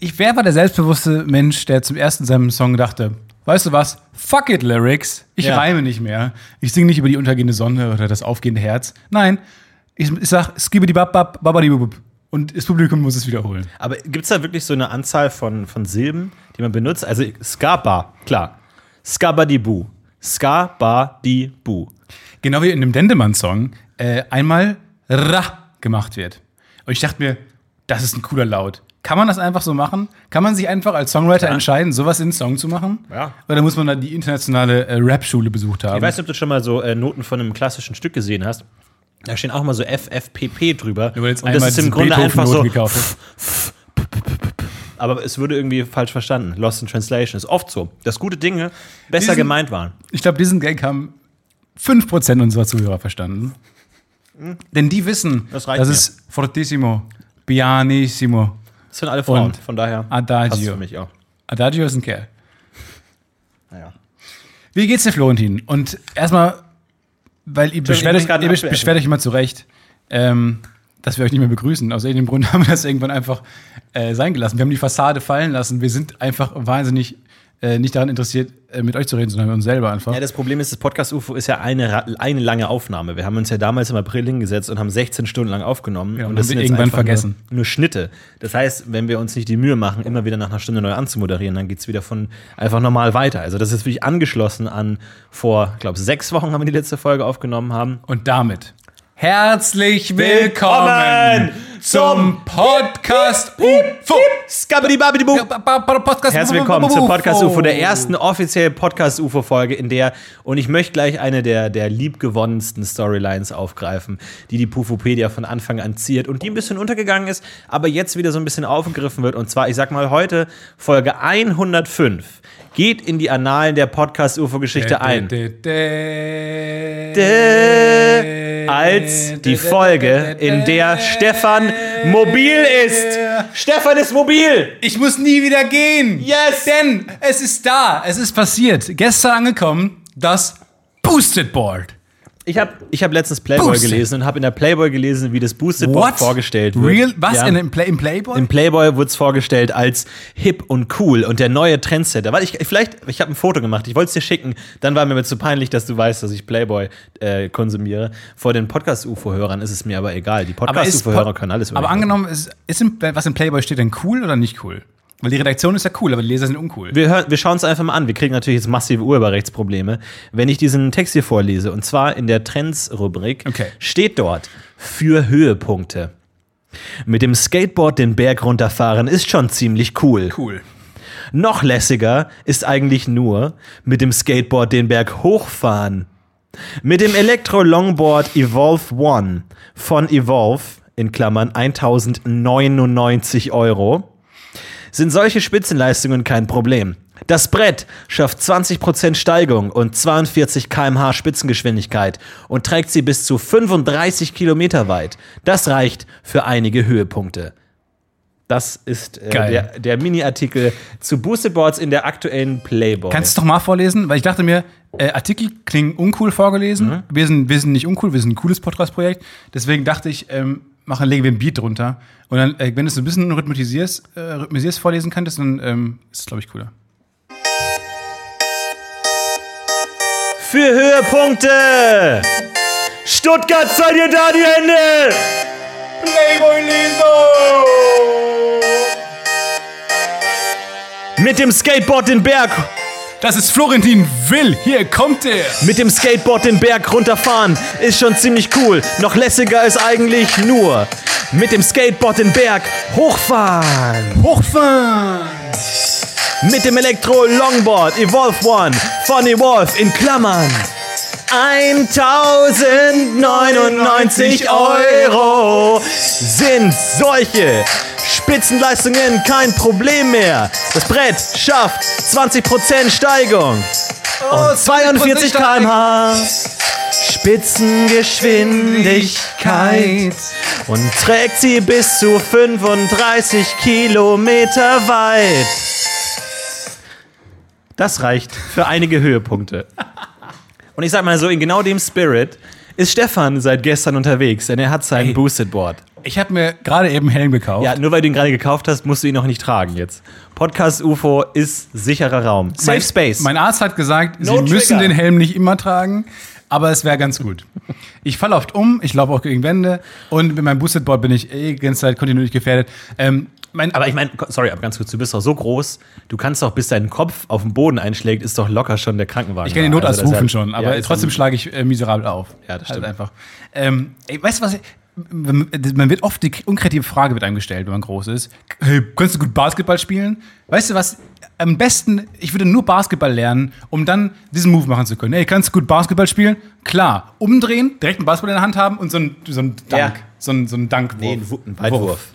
Ich wer war der selbstbewusste Mensch, der zum ersten seinem Song dachte, weißt du was? Fuck it, Lyrics. Ich Ja. reime nicht mehr. Ich singe nicht über die untergehende Sonne oder das aufgehende Herz. Nein, ich, ich sag skibidi-bap-bap, babadi-bub. Und das Publikum muss es wiederholen. Aber gibt es da wirklich so eine Anzahl von, von Silben, die man benutzt? Also Skaba, klar. Skabadibu. Skabadibu. Genau wie in dem Dendemann-Song äh, einmal Ra gemacht wird. Und ich dachte mir, das ist ein cooler Laut. Kann man das einfach so machen? Kann man sich einfach als Songwriter entscheiden, sowas in einen Song zu machen? Ja. Oder muss man dann die internationale äh, Rap-Schule besucht haben? Ich weiß nicht, ob du schon mal so äh, Noten von einem klassischen Stück gesehen hast. Da stehen auch mal so FFPP drüber. Und das einmal ist im Grunde einfach so. Aber es würde irgendwie falsch verstanden. Lost in Translation. Ist oft so. Dass gute Dinge besser Diesen- gemeint waren. Ich glaube, diesen Gag haben 5% unserer Zuhörer verstanden. Denn die wissen, Das das ist fortissimo, pianissimo. Das sind alle Frauen. Und Von daher Adagio. für mich auch. Adagio ist ein Kerl. Naja. Wie geht's dir, Florentin? Und erstmal, weil ihr beschwert euch, ihr beschwert euch immer zurecht, ähm, dass wir euch nicht mehr begrüßen. Aus irgendeinem Grund haben wir das irgendwann einfach äh, sein gelassen. Wir haben die Fassade fallen lassen. Wir sind einfach wahnsinnig äh, nicht daran interessiert, äh, mit euch zu reden, sondern mit uns selber einfach. Ja, das Problem ist, das Podcast UFO ist ja eine, eine lange Aufnahme. Wir haben uns ja damals im April hingesetzt und haben 16 Stunden lang aufgenommen. Ja, und und das sind irgendwann vergessen. Nur, nur Schnitte. Das heißt, wenn wir uns nicht die Mühe machen, immer wieder nach einer Stunde neu anzumoderieren, dann geht es wieder von einfach normal weiter. Also das ist wirklich angeschlossen an vor, ich glaube, sechs Wochen haben wir die letzte Folge aufgenommen haben. Und damit herzlich willkommen, Willkommen zum Podcast UFO. Herzlich willkommen zum Podcast UFO, der ersten offiziellen Podcast UFO Folge, in der und ich möchte gleich eine der der liebgewonnensten Storylines aufgreifen, die die Pufopedia von Anfang an ziert und die ein bisschen untergegangen ist, aber jetzt wieder so ein bisschen aufgegriffen wird. Und zwar, ich sag mal heute Folge 105 geht in die Annalen der Podcast UFO Geschichte ein. Als die Folge, in der Stefan mobil ist. Stefan ist mobil. Ich muss nie wieder gehen. Yes. Denn es ist da. Es ist passiert. Gestern angekommen, das Boosted Board. Ich habe ich hab letztens Playboy Boosted. gelesen und habe in der Playboy gelesen, wie das Boosted Board vorgestellt wird. Real? Was? Ja. In, im, Play, Im Playboy? Im Playboy wurde es vorgestellt als hip und cool und der neue Trendsetter. Weil ich vielleicht, ich habe ein Foto gemacht, ich wollte es dir schicken, dann war mir zu peinlich, dass du weißt, dass ich Playboy äh, konsumiere. Vor den Podcast-UFO-Hörern ist es mir aber egal. Die Podcast-UFO-Hörer können alles über Aber angenommen, ist, ist was im Playboy steht denn cool oder nicht cool? Weil die Redaktion ist ja cool, aber die Leser sind uncool. Wir, hören, wir schauen es einfach mal an. Wir kriegen natürlich jetzt massive Urheberrechtsprobleme, wenn ich diesen Text hier vorlese. Und zwar in der Trends-Rubrik Okay. steht dort für Höhepunkte. Mit dem Skateboard den Berg runterfahren ist schon ziemlich cool. Cool. Noch lässiger ist eigentlich nur mit dem Skateboard den Berg hochfahren. Mit dem Elektro-Longboard Evolve One von Evolve in Klammern 1099 Euro sind solche Spitzenleistungen kein Problem. Das Brett schafft 20% Steigung und 42 km/h Spitzengeschwindigkeit und trägt sie bis zu 35 Kilometer weit. Das reicht für einige Höhepunkte. Das ist äh, der, der Mini-Artikel zu Boosted Boards in der aktuellen Playboy. Kannst du es doch mal vorlesen? Weil ich dachte mir, äh, Artikel klingen uncool vorgelesen. Mhm. Wir, sind, wir sind nicht uncool, wir sind ein cooles Podcast-Projekt. Deswegen dachte ich, ähm, machen, legen wir ein Beat drunter. Und dann, äh, wenn du es ein bisschen rhythmisierst, äh, rhythmisierst vorlesen könntest, dann ähm, ist es, glaube ich, cooler. Für Höhepunkte! Stuttgart, zeig dir da die Hände! Mit dem Skateboard den Berg, Das ist Florentin Will. Hier kommt er. mit dem Skateboard den Berg runterfahren ist schon ziemlich cool. Noch lässiger ist eigentlich nur mit dem Skateboard den Berg hochfahren. Hochfahren. Mit dem Elektro Longboard Evolve One von Evolve in Klammern. 1099 Euro sind solche Spitzenleistungen kein Problem mehr. Das Brett schafft 20% Steigung und 42 km/h Spitzengeschwindigkeit und trägt sie bis zu 35 Kilometer weit. Das reicht für einige Höhepunkte. Und ich sag mal so, in genau dem Spirit ist Stefan seit gestern unterwegs, denn er hat sein. Boosted Board. Ich habe mir gerade eben einen Helm gekauft. Ja, nur weil du ihn gerade gekauft hast, musst du ihn noch nicht tragen jetzt. Podcast UFO ist sicherer Raum. Safe mein, Space. Mein Arzt hat gesagt, No Sie müssen trigger. den Helm nicht immer tragen, aber es wäre ganz gut. Ich falle oft um, ich laufe auch gegen Wände und mit meinem Boosted Board bin ich eh die ganze Zeit kontinuierlich gefährdet. Ähm, mein, aber ich meine, sorry, aber ganz kurz, du bist doch so groß, du kannst doch, bis dein Kopf auf den Boden einschlägt, ist doch locker schon der Krankenwagen. ich kann den. Notarzt Also rufen ja- schon, aber ja, trotzdem schlage ich äh, miserabel auf. Ja, das Halt stimmt. einfach. Ähm, ey, weißt du was? Man wird oft die unkreative Frage wird einem gestellt, wenn man groß ist. Hey, kannst du gut Basketball spielen? Weißt du was? Am besten, ich würde nur Basketball lernen, um dann diesen Move machen zu können. Hey, kannst du gut Basketball spielen? Klar. Umdrehen, direkt einen Basketball in der Hand haben und so einen, so einen Dank. Ja. So einen, so einen Dankwurf. Nee, ein Wu- ein Weitwurf.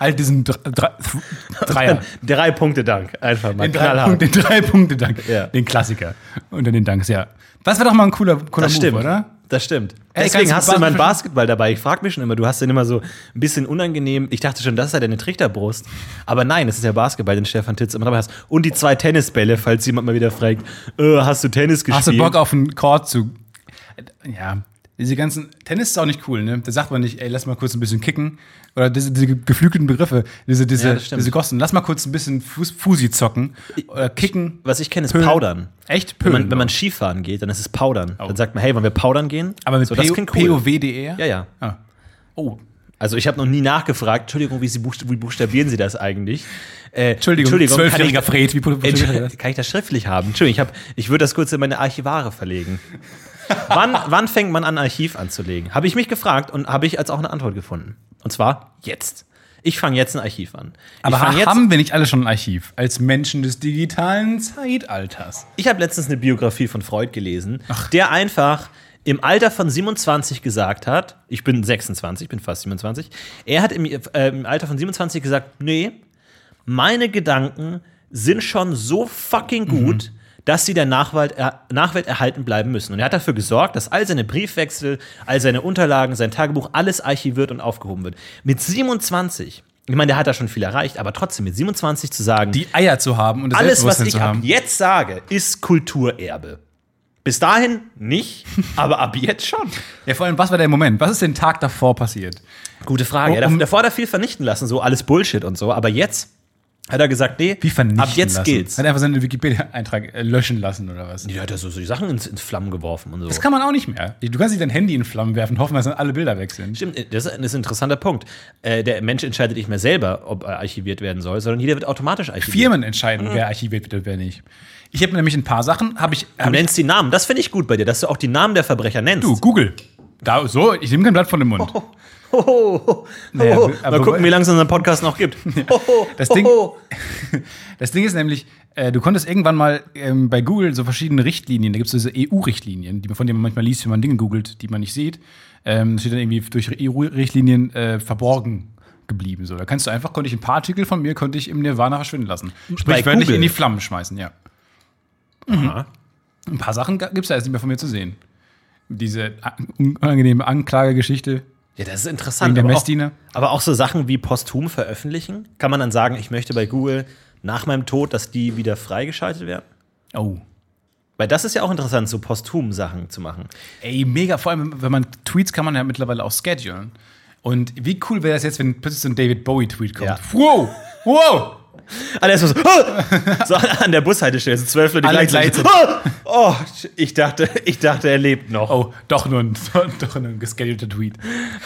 Halt diesen Dr Dr Dreier. Drei Punkte Dank. Einfach mal Den drei. Punkte, den drei Punkte Dank. Ja. Den Klassiker. Und dann den Danks, ja. Das wäre doch mal ein cooler, cooler Das Move, stimmt, oder? Das stimmt. Deswegen hast du immer einen Basketball dabei. Ich frage mich schon immer, du hast den immer so ein bisschen unangenehm. Ich dachte schon, das ist ja deine Trichterbrust. Aber nein, es ist der Basketball, den Stefan Titz immer dabei hast. Und die zwei Tennisbälle, falls jemand mal wieder fragt, äh, hast du Tennis gespielt? Hast du Bock auf einen Chord zu. Ja, diese ganzen. Tennis ist auch nicht cool, ne? Da sagt man nicht, ey, lass mal kurz ein bisschen kicken. Oder diese, diese geflügelten Begriffe, diese, diese, Ja, diese Gossen. Lass mal kurz ein bisschen Fus Fusi zocken. Oder kicken. Was ich kenne, ist Pölen. Powdern. Echt? Wenn man, Pölen. wenn man Skifahren geht, dann ist es Powdern. Dann sagt man, hey, wollen wir Powdern gehen? Aber mit so, das klingt cool. POWDR? Ja, ja. Ah. Oh. Also ich habe noch nie nachgefragt, Entschuldigung, wie, Sie buchst wie buchstabieren Sie das eigentlich? Äh, Entschuldigung, ich, zwölfjähriger Fred, wie buchstabiert er das? kann ich das schriftlich haben? Entschuldigung, ich, hab, ich würde das kurz in meine Archivare verlegen. wann, wann fängt man an, Archiv anzulegen? Habe ich mich gefragt und habe ich als auch eine Antwort gefunden. Und zwar jetzt. Ich fange jetzt ein Archiv an. Aber ich haben wir nicht alle schon ein Archiv? Als Menschen des digitalen Zeitalters. Ich habe letztens eine Biografie von Freud gelesen, der einfach im Alter von 27 gesagt hat, ich bin 26, bin fast 27, er hat im, äh, im Alter von 27 gesagt, nee, meine Gedanken sind schon so fucking gut, dass sie der Nachwelt, Nachwelt erhalten bleiben müssen. Und er hat dafür gesorgt, dass all seine Briefwechsel, all seine Unterlagen, sein Tagebuch, alles archiviert und aufgehoben wird. Mit 27, ich meine, der hat da schon viel erreicht, aber trotzdem mit 27 zu sagen, Die Eier zu haben und das alles, was ich ab jetzt sage, ist Kulturerbe. Bis dahin nicht, aber ab jetzt schon. Ja, vor allem, was war der Moment? Was ist den Tag davor passiert? Gute Frage. Um- Ja, davor hat er viel vernichten lassen, so alles Bullshit und so. Aber jetzt hat er gesagt, nee, Wie ab jetzt lassen? geht's. Hat er einfach seinen Wikipedia-Eintrag äh, löschen lassen oder was? Ja, hat er so, so die Sachen ins, ins Flammen geworfen und so. Das kann man auch nicht mehr. Du kannst nicht dein Handy in Flammen werfen und hoffen, dass dann alle Bilder weg sind. Stimmt, das ist ein interessanter Punkt. Äh, der Mensch entscheidet nicht mehr selber, ob er archiviert werden soll, sondern jeder wird automatisch archiviert. Firmen entscheiden, wer archiviert wird und wer nicht. Ich habe nämlich ein paar Sachen, habe ich, Du hab ich nennst die Namen. Das finde ich gut bei dir, dass du auch die Namen der Verbrecher nennst. du, Google. Da, so, ich nehme kein Blatt von dem Mund. Hoho. Naja, Hoho. aber- Mal gucken, wie lange es unseren Podcast noch gibt. Hoho. Das Ding-. Das Ding ist nämlich, äh, du konntest irgendwann mal ähm, bei Google so verschiedene Richtlinien, da gibt es diese EU-Richtlinien, die, man- von denen man manchmal liest, wenn man Dinge googelt, die man nicht sieht. Ähm, das steht dann irgendwie durch EU-Richtlinien äh, verborgen geblieben. So, da kannst du einfach, konnte ich ein paar Artikel von mir, konnte ich im Nirvana verschwinden lassen. Sprich, wörtlich Google? in die Flammen schmeißen, ja. Aha. Ein paar Sachen gibt es da jetzt nicht mehr von mir zu sehen. Diese un- unangenehme Anklagegeschichte Ja, das ist interessant. der aber, auch, Messdiener. aber auch so Sachen wie posthum veröffentlichen. Kann man dann sagen, ich möchte bei Google nach meinem Tod, dass die wieder freigeschaltet werden? Oh. Weil das ist ja auch interessant, so posthum Sachen zu machen. Ey, mega. Vor allem, wenn man Tweets kann man ja mittlerweile auch schedulen. Und wie cool wäre das jetzt, wenn plötzlich so ein David Bowie-Tweet kommt? Ja. Wow! Wow! Alle erstmal so, "Ah!" so an der Bushaltestelle, so zwölf Leute Alle gleichzeitig. "Ah!" Oh, ich dachte, ich dachte, er lebt noch. Oh, doch nur ein, doch nur ein geschedulter Tweet.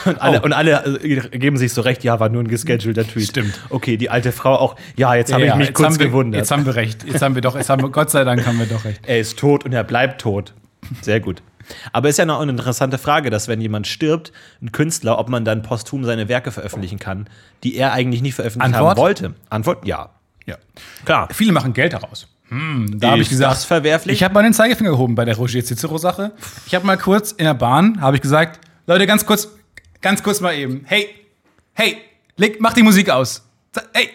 Und alle, und alle äh, geben sich so recht, ja, war nur ein geschedulter Tweet. Stimmt. Okay, die alte Frau auch, ja, jetzt habe Ja, ich mich kurz wir, gewundert. Jetzt haben wir recht. Jetzt haben wir doch, jetzt haben wir, Gott sei Dank haben wir doch recht. er ist tot und er bleibt tot. Sehr gut. Aber ist ja noch eine interessante Frage, dass wenn jemand stirbt, ein Künstler, ob man dann posthum seine Werke veröffentlichen kann, die er eigentlich nicht veröffentlicht Antwort? haben wollte. Antwort ja. Ja. Klar. Viele machen Geld daraus. Hm, da habe ich gesagt, das verwerflich? ich habe mal den Zeigefinger gehoben bei der Roger Cicero-Sache. Ich habe mal kurz in der Bahn, habe ich gesagt, Leute, ganz kurz, ganz kurz mal eben, hey, hey, leg, mach die Musik aus. Hey.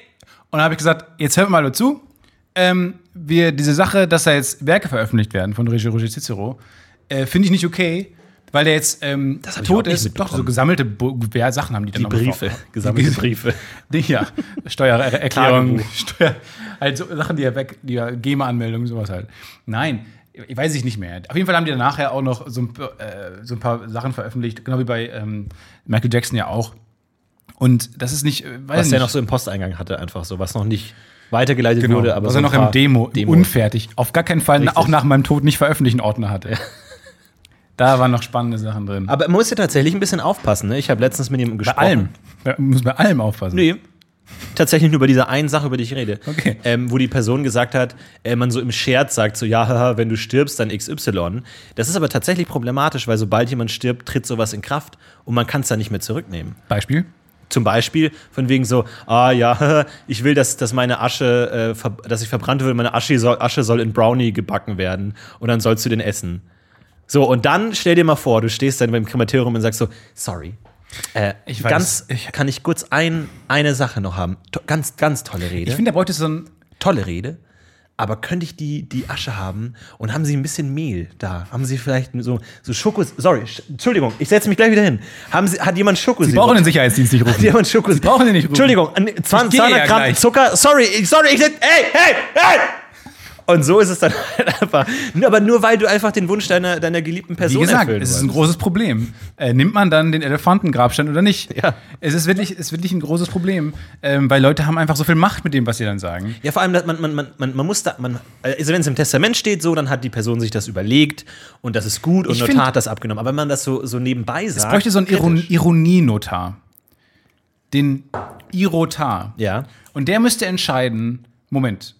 Und dann habe ich gesagt, jetzt hört mal zu. Ähm, wir, diese Sache, dass da jetzt Werke veröffentlicht werden von Roger, Roger Cicero, äh, finde ich nicht okay, weil der jetzt ähm, tot ist. Doch, so gesammelte Bo Wer- Sachen haben die dann Die noch Briefe, bevor- gesammelte Briefe. Ja, Steuererklärung. Steuer, halt so Sachen, die ja weg, die ja GEMA-Anmeldung, sowas halt. Nein, ich weiß ich nicht mehr. Auf jeden Fall haben die dann nachher auch noch so ein, paar, äh, so ein paar Sachen veröffentlicht, genau wie bei ähm, Michael Jackson ja auch. Und das ist nicht, äh, weiß Was nicht, er noch so im Posteingang hatte, einfach so, was noch nicht weitergeleitet genau, wurde, aber was so er noch im Demo, Demos. unfertig, auf gar keinen Fall Richtig. auch nach meinem Tod nicht veröffentlichen Ordner hatte. Da waren noch spannende Sachen drin. Aber man muss ja tatsächlich ein bisschen aufpassen. Ne? Ich habe letztens mit jemandem bei gesprochen. allem. Man muss bei allem aufpassen. Nee. Tatsächlich nur über diese eine Sache, über die ich rede. Okay. Ähm, wo die Person gesagt hat, äh, man so im Scherz sagt so, ja, haha, wenn du stirbst, dann XY. Das ist aber tatsächlich problematisch, weil sobald jemand stirbt, tritt sowas in Kraft und man kann es dann nicht mehr zurücknehmen. Beispiel? Zum Beispiel von wegen so, ah ja, ich will, dass, dass meine Asche, äh, dass ich verbrannt will, meine Asche soll, Asche soll in Brownie gebacken werden und dann sollst du den essen. So, und dann stell dir mal vor, du stehst dann beim Krematorium und sagst so, sorry. Äh, Ich weiß, ganz, ich- kann ich kurz ein, eine Sache noch haben? To ganz, ganz tolle Rede. Ich finde, der bräuchte so ein. tolle Rede. Aber könnte ich die, die Asche haben und haben Sie ein bisschen Mehl da? Haben Sie vielleicht so, so Schokos. Sorry, Sch- Entschuldigung, ich setze mich gleich wieder hin. Haben Sie, hat jemand Schokos? Sie brauchen den Sicherheitsdienst nicht rufen. Hat jemand Schokos? Sie brauchen den nicht rufen. Entschuldigung, an- 20, Ich gehe 200 ja Gramm. Zucker. Sorry, sorry, ich hey, hey, hey! Und so ist es dann halt einfach. Aber nur weil du einfach den Wunsch deiner, deiner geliebten Wie Person gesagt, erfüllen es ist ein großes Problem. Äh, nimmt man dann den Elefantengrabstein oder nicht? Ja. Es ist wirklich, es ist wirklich ein großes Problem, ähm, weil Leute haben einfach so viel Macht mit dem, was sie dann sagen. Ja, vor allem, man, man, man, man, man muss da, man, also wenn es im Testament steht, so, dann hat die Person sich das überlegt und das ist gut und Ich Notar hat das abgenommen. Aber wenn man das so, so nebenbei sagt. Es bräuchte so einen Iron. Ironienotar. Den Irotar. Ja. Und der müsste entscheiden: Moment,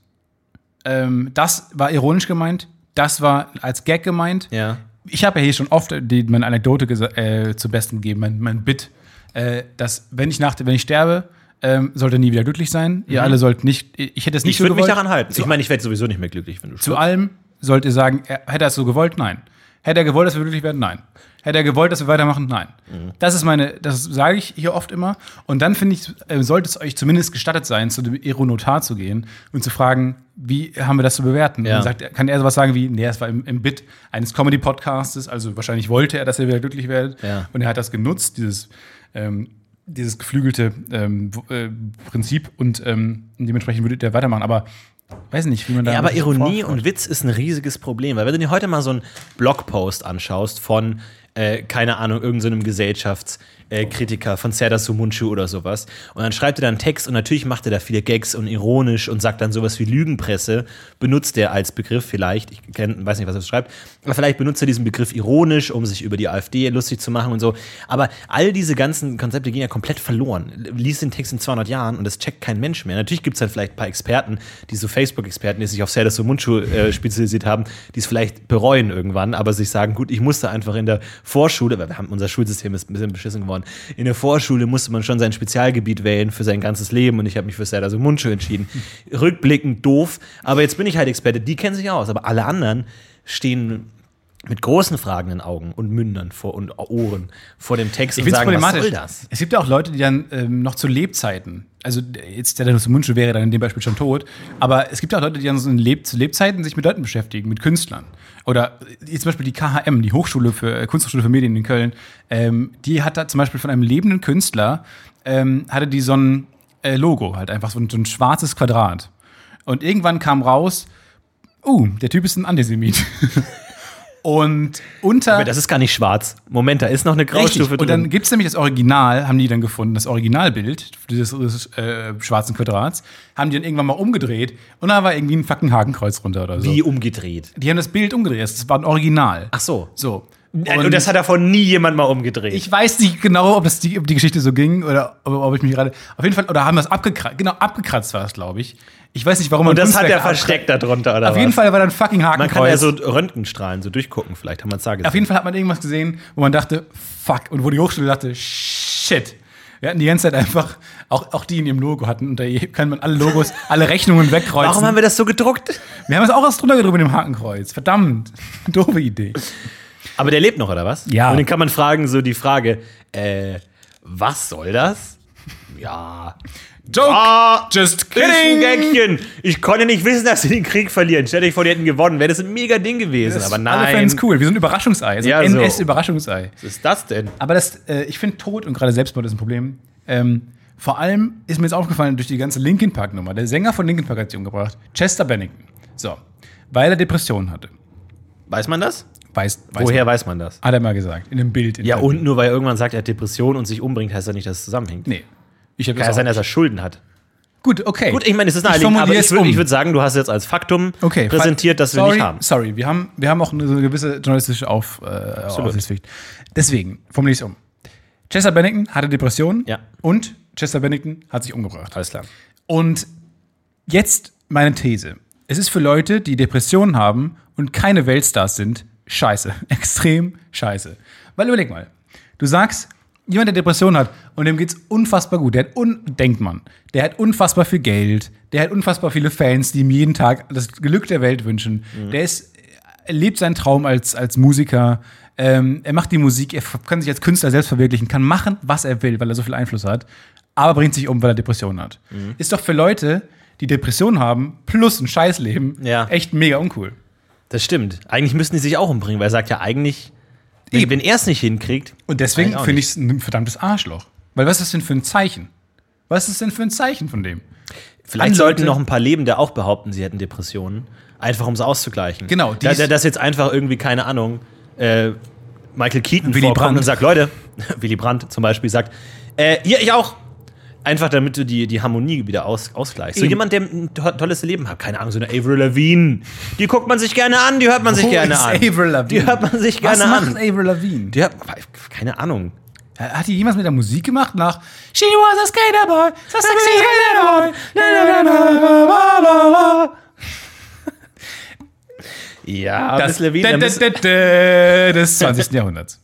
ähm, das war ironisch gemeint, das war als Gag gemeint. Ja. Ich habe ja hier schon oft die, meine Anekdote äh, zu Besten gegeben, mein, mein Bit, äh, dass wenn ich, nach, wenn ich sterbe, ähm, sollte nie wieder glücklich sein. Ihr alle sollt nicht, ich hätte es nicht Mhm. Ich würde mich gewollt. daran halten. Zu, Ich meine, ich werde sowieso nicht mehr glücklich, wenn du zu allem sollt ihr sagen, er, hätte er es so gewollt? Nein. Hätte er gewollt, dass wir glücklich werden? Nein. Hätte er gewollt, dass wir weitermachen? Nein. Mhm. Das ist meine, das sage ich hier oft immer. Und dann finde ich, äh, sollte es euch zumindest gestattet sein, zu dem Eronotar zu gehen und zu fragen, wie haben wir das zu bewerten? Ja. Sagt, kann er sowas sagen wie, nee, das war im, im Bit eines Comedy-Podcastes, also wahrscheinlich wollte er, dass ihr wieder glücklich werdet. Ja. Und er hat das genutzt, dieses, ähm, dieses geflügelte ähm, äh, Prinzip und ähm, dementsprechend würde der weitermachen. Aber weiß nicht, wie man da. Ja, aber Ironie und Witz ist ein riesiges Problem, weil wenn du dir heute mal so einen Blogpost anschaust von, äh, keine Ahnung, irgendeinem Gesellschaftskritiker von Serdar Sumunchu oder sowas und dann schreibt er da einen Text und natürlich macht er da viele Gags und ironisch und sagt dann sowas wie Lügenpresse, benutzt er als Begriff vielleicht, ich kenn, weiß nicht, was er schreibt, aber vielleicht benutzt er diesen Begriff ironisch, um sich über die AfD lustig zu machen und so, aber all diese ganzen Konzepte gehen ja komplett verloren. Lies den Text in 200 Jahren und das checkt kein Mensch mehr. Natürlich gibt es dann vielleicht ein paar Experten, die so Facebook-Experten, die sich auf Serdar Sumunchu äh, spezialisiert haben, die es vielleicht bereuen irgendwann, aber sich sagen, gut, ich musste einfach in der Vorschule, weil wir haben, unser Schulsystem ist ein bisschen beschissen geworden, in der Vorschule musste man schon sein Spezialgebiet wählen für sein ganzes Leben und ich habe mich für Serdar Sumunchu entschieden. Rückblickend doof, aber jetzt bin ich halt Experte, die kennen sich aus, aber alle anderen stehen mit großen fragenden Augen und Mündern vor und Ohren vor dem Text Ich und sagen, was problematisch. soll das? Es gibt ja auch Leute, die dann ähm, noch zu Lebzeiten, also jetzt der Dennis Mundschuh wäre dann in dem Beispiel schon tot, aber es gibt ja auch Leute, die dann so in Leb zu Lebzeiten sich mit Leuten beschäftigen, mit Künstlern. Oder äh, zum Beispiel die KHM, die Hochschule für äh, Kunsthochschule für Medien in Köln, ähm, die hat da zum Beispiel von einem lebenden Künstler, ähm, hatte die so ein äh, Logo, halt einfach so ein, so ein schwarzes Quadrat. Und irgendwann kam raus, uh, der Typ ist ein Antisemit. Und unter. Aber das ist gar nicht schwarz. Moment, da ist noch eine Richtig. Graustufe Und dann drin. gibt es nämlich das Original, haben die dann gefunden, das Originalbild dieses, dieses äh, schwarzen Quadrats, haben die dann irgendwann mal umgedreht und da war irgendwie ein fucking Hakenkreuz runter oder so. Wie umgedreht. Die haben das Bild umgedreht, das war ein Original. Ach so. So. Und, das hat davon nie jemand mal umgedreht. ich weiß nicht genau, ob, das die, ob die Geschichte so ging oder ob, ob ich mich gerade. Auf jeden Fall, oder haben das abgekratzt. Genau, abgekratzt war es, glaube ich. Ich weiß nicht, warum man und das hat er versteckt darunter, oder Auf jeden was? Fall war da ein fucking Man Hakenkreuz. kann ja so Röntgenstrahlen so durchgucken, vielleicht haben wir es da gesehen. Auf jeden Fall hat man irgendwas gesehen, wo man dachte, fuck, und wo die Hochschule dachte, shit. Wir hatten die ganze Zeit einfach, auch, auch die in ihrem Logo hatten, und da kann man alle Logos, alle Rechnungen wegkreuzen. Warum haben wir das so gedruckt? wir haben es auch erst drunter gedrückt mit dem Hakenkreuz. Verdammt. Doofe Idee. Aber der lebt noch, oder was? Ja. Und den kann man fragen, so die Frage, äh, was soll das? Ja. Joke! Ah, Just kidding! Gäckchen. Ich konnte nicht wissen, dass sie den Krieg verlieren. Stell dich vor, die hätten gewonnen. Wäre das ein mega Ding gewesen. Das Aber Alle nein. fanden es cool. Wir sind ein Überraschungsei. So Ja, ein so. NS-Überraschungsei. Was ist das denn? Aber das, äh, ich finde Tod und gerade Selbstmord ist ein Problem. Ähm, vor allem ist mir jetzt aufgefallen durch die ganze Linkin Park Nummer. Der Sänger von Linkin Park hat sich umgebracht. Chester Bennington. So. Weil er Depressionen hatte. Weiß man das? Weiß, weiß Woher man. weiß man das? Hat er mal gesagt. In einem Bild. In Ja, und nur weil er irgendwann sagt, er hat Depression und sich umbringt, heißt das nicht, dass es zusammenhängt. Nee. Ich Kann ja sein, dass er Schulden hat. Gut, okay. Gut, ich meine, es ist naheliegend, aber ich würde um. ich würd sagen, du hast jetzt als Faktum okay, präsentiert, dass wir sorry, nicht haben. Sorry, wir haben, wir haben auch eine gewisse journalistische Auf, äh, Aufsichtspflicht. Deswegen formuliere ich es um. Chester Bennington hatte Depressionen Ja. und Chester Bennington hat sich umgebracht. Alles klar. Und jetzt meine These. Es ist für Leute, die Depressionen haben und keine Weltstars sind, scheiße. Extrem scheiße. Weil überleg mal, du sagst, jemand, der Depressionen hat und dem geht's unfassbar gut, der hat, un denkt man, der hat unfassbar viel Geld, der hat unfassbar viele Fans, die ihm jeden Tag das Glück der Welt wünschen. Der ist, lebt seinen Traum als, als Musiker, ähm, er macht die Musik, er kann sich als Künstler selbst verwirklichen, kann machen, was er will, weil er so viel Einfluss hat, aber bringt sich um, weil er Depressionen hat. Ist doch für Leute, die Depressionen haben, plus ein Scheißleben, Ja. echt mega uncool. Das stimmt. Eigentlich müssten die sich auch umbringen, weil er sagt ja eigentlich, wenn, wenn er es nicht hinkriegt. Und deswegen finde ich es ein verdammtes Arschloch. Weil was ist das denn für ein Zeichen? Was ist denn für ein Zeichen von dem? Vielleicht sollten noch ein paar Lebende auch behaupten, sie hätten Depressionen. Einfach um es auszugleichen. Genau, Da, da, dass jetzt einfach irgendwie, keine Ahnung, äh, Michael Keaton Willy vorkommt Brandt. und sagt, Leute, Willy Brandt zum Beispiel sagt, äh, hier, ich auch. Einfach damit du die, die Harmonie wieder aus, ausgleichst. So Eben. jemand, der ein to tolles Leben hat. Keine Ahnung, so eine Avril Lavigne. Die guckt man sich gerne an, die hört man sich Wo gerne an. Avril Lavigne? Die hört man sich Was gerne macht an. Avril Lavigne? Die hat, keine Ahnung. Hat die jemals mit der Musik gemacht nach She was a skater boy, so sexy skater boy. Na, na, na, na, na, na, na. Ja, Das, Miss Levine, da, da da, des 20. Jahrhunderts.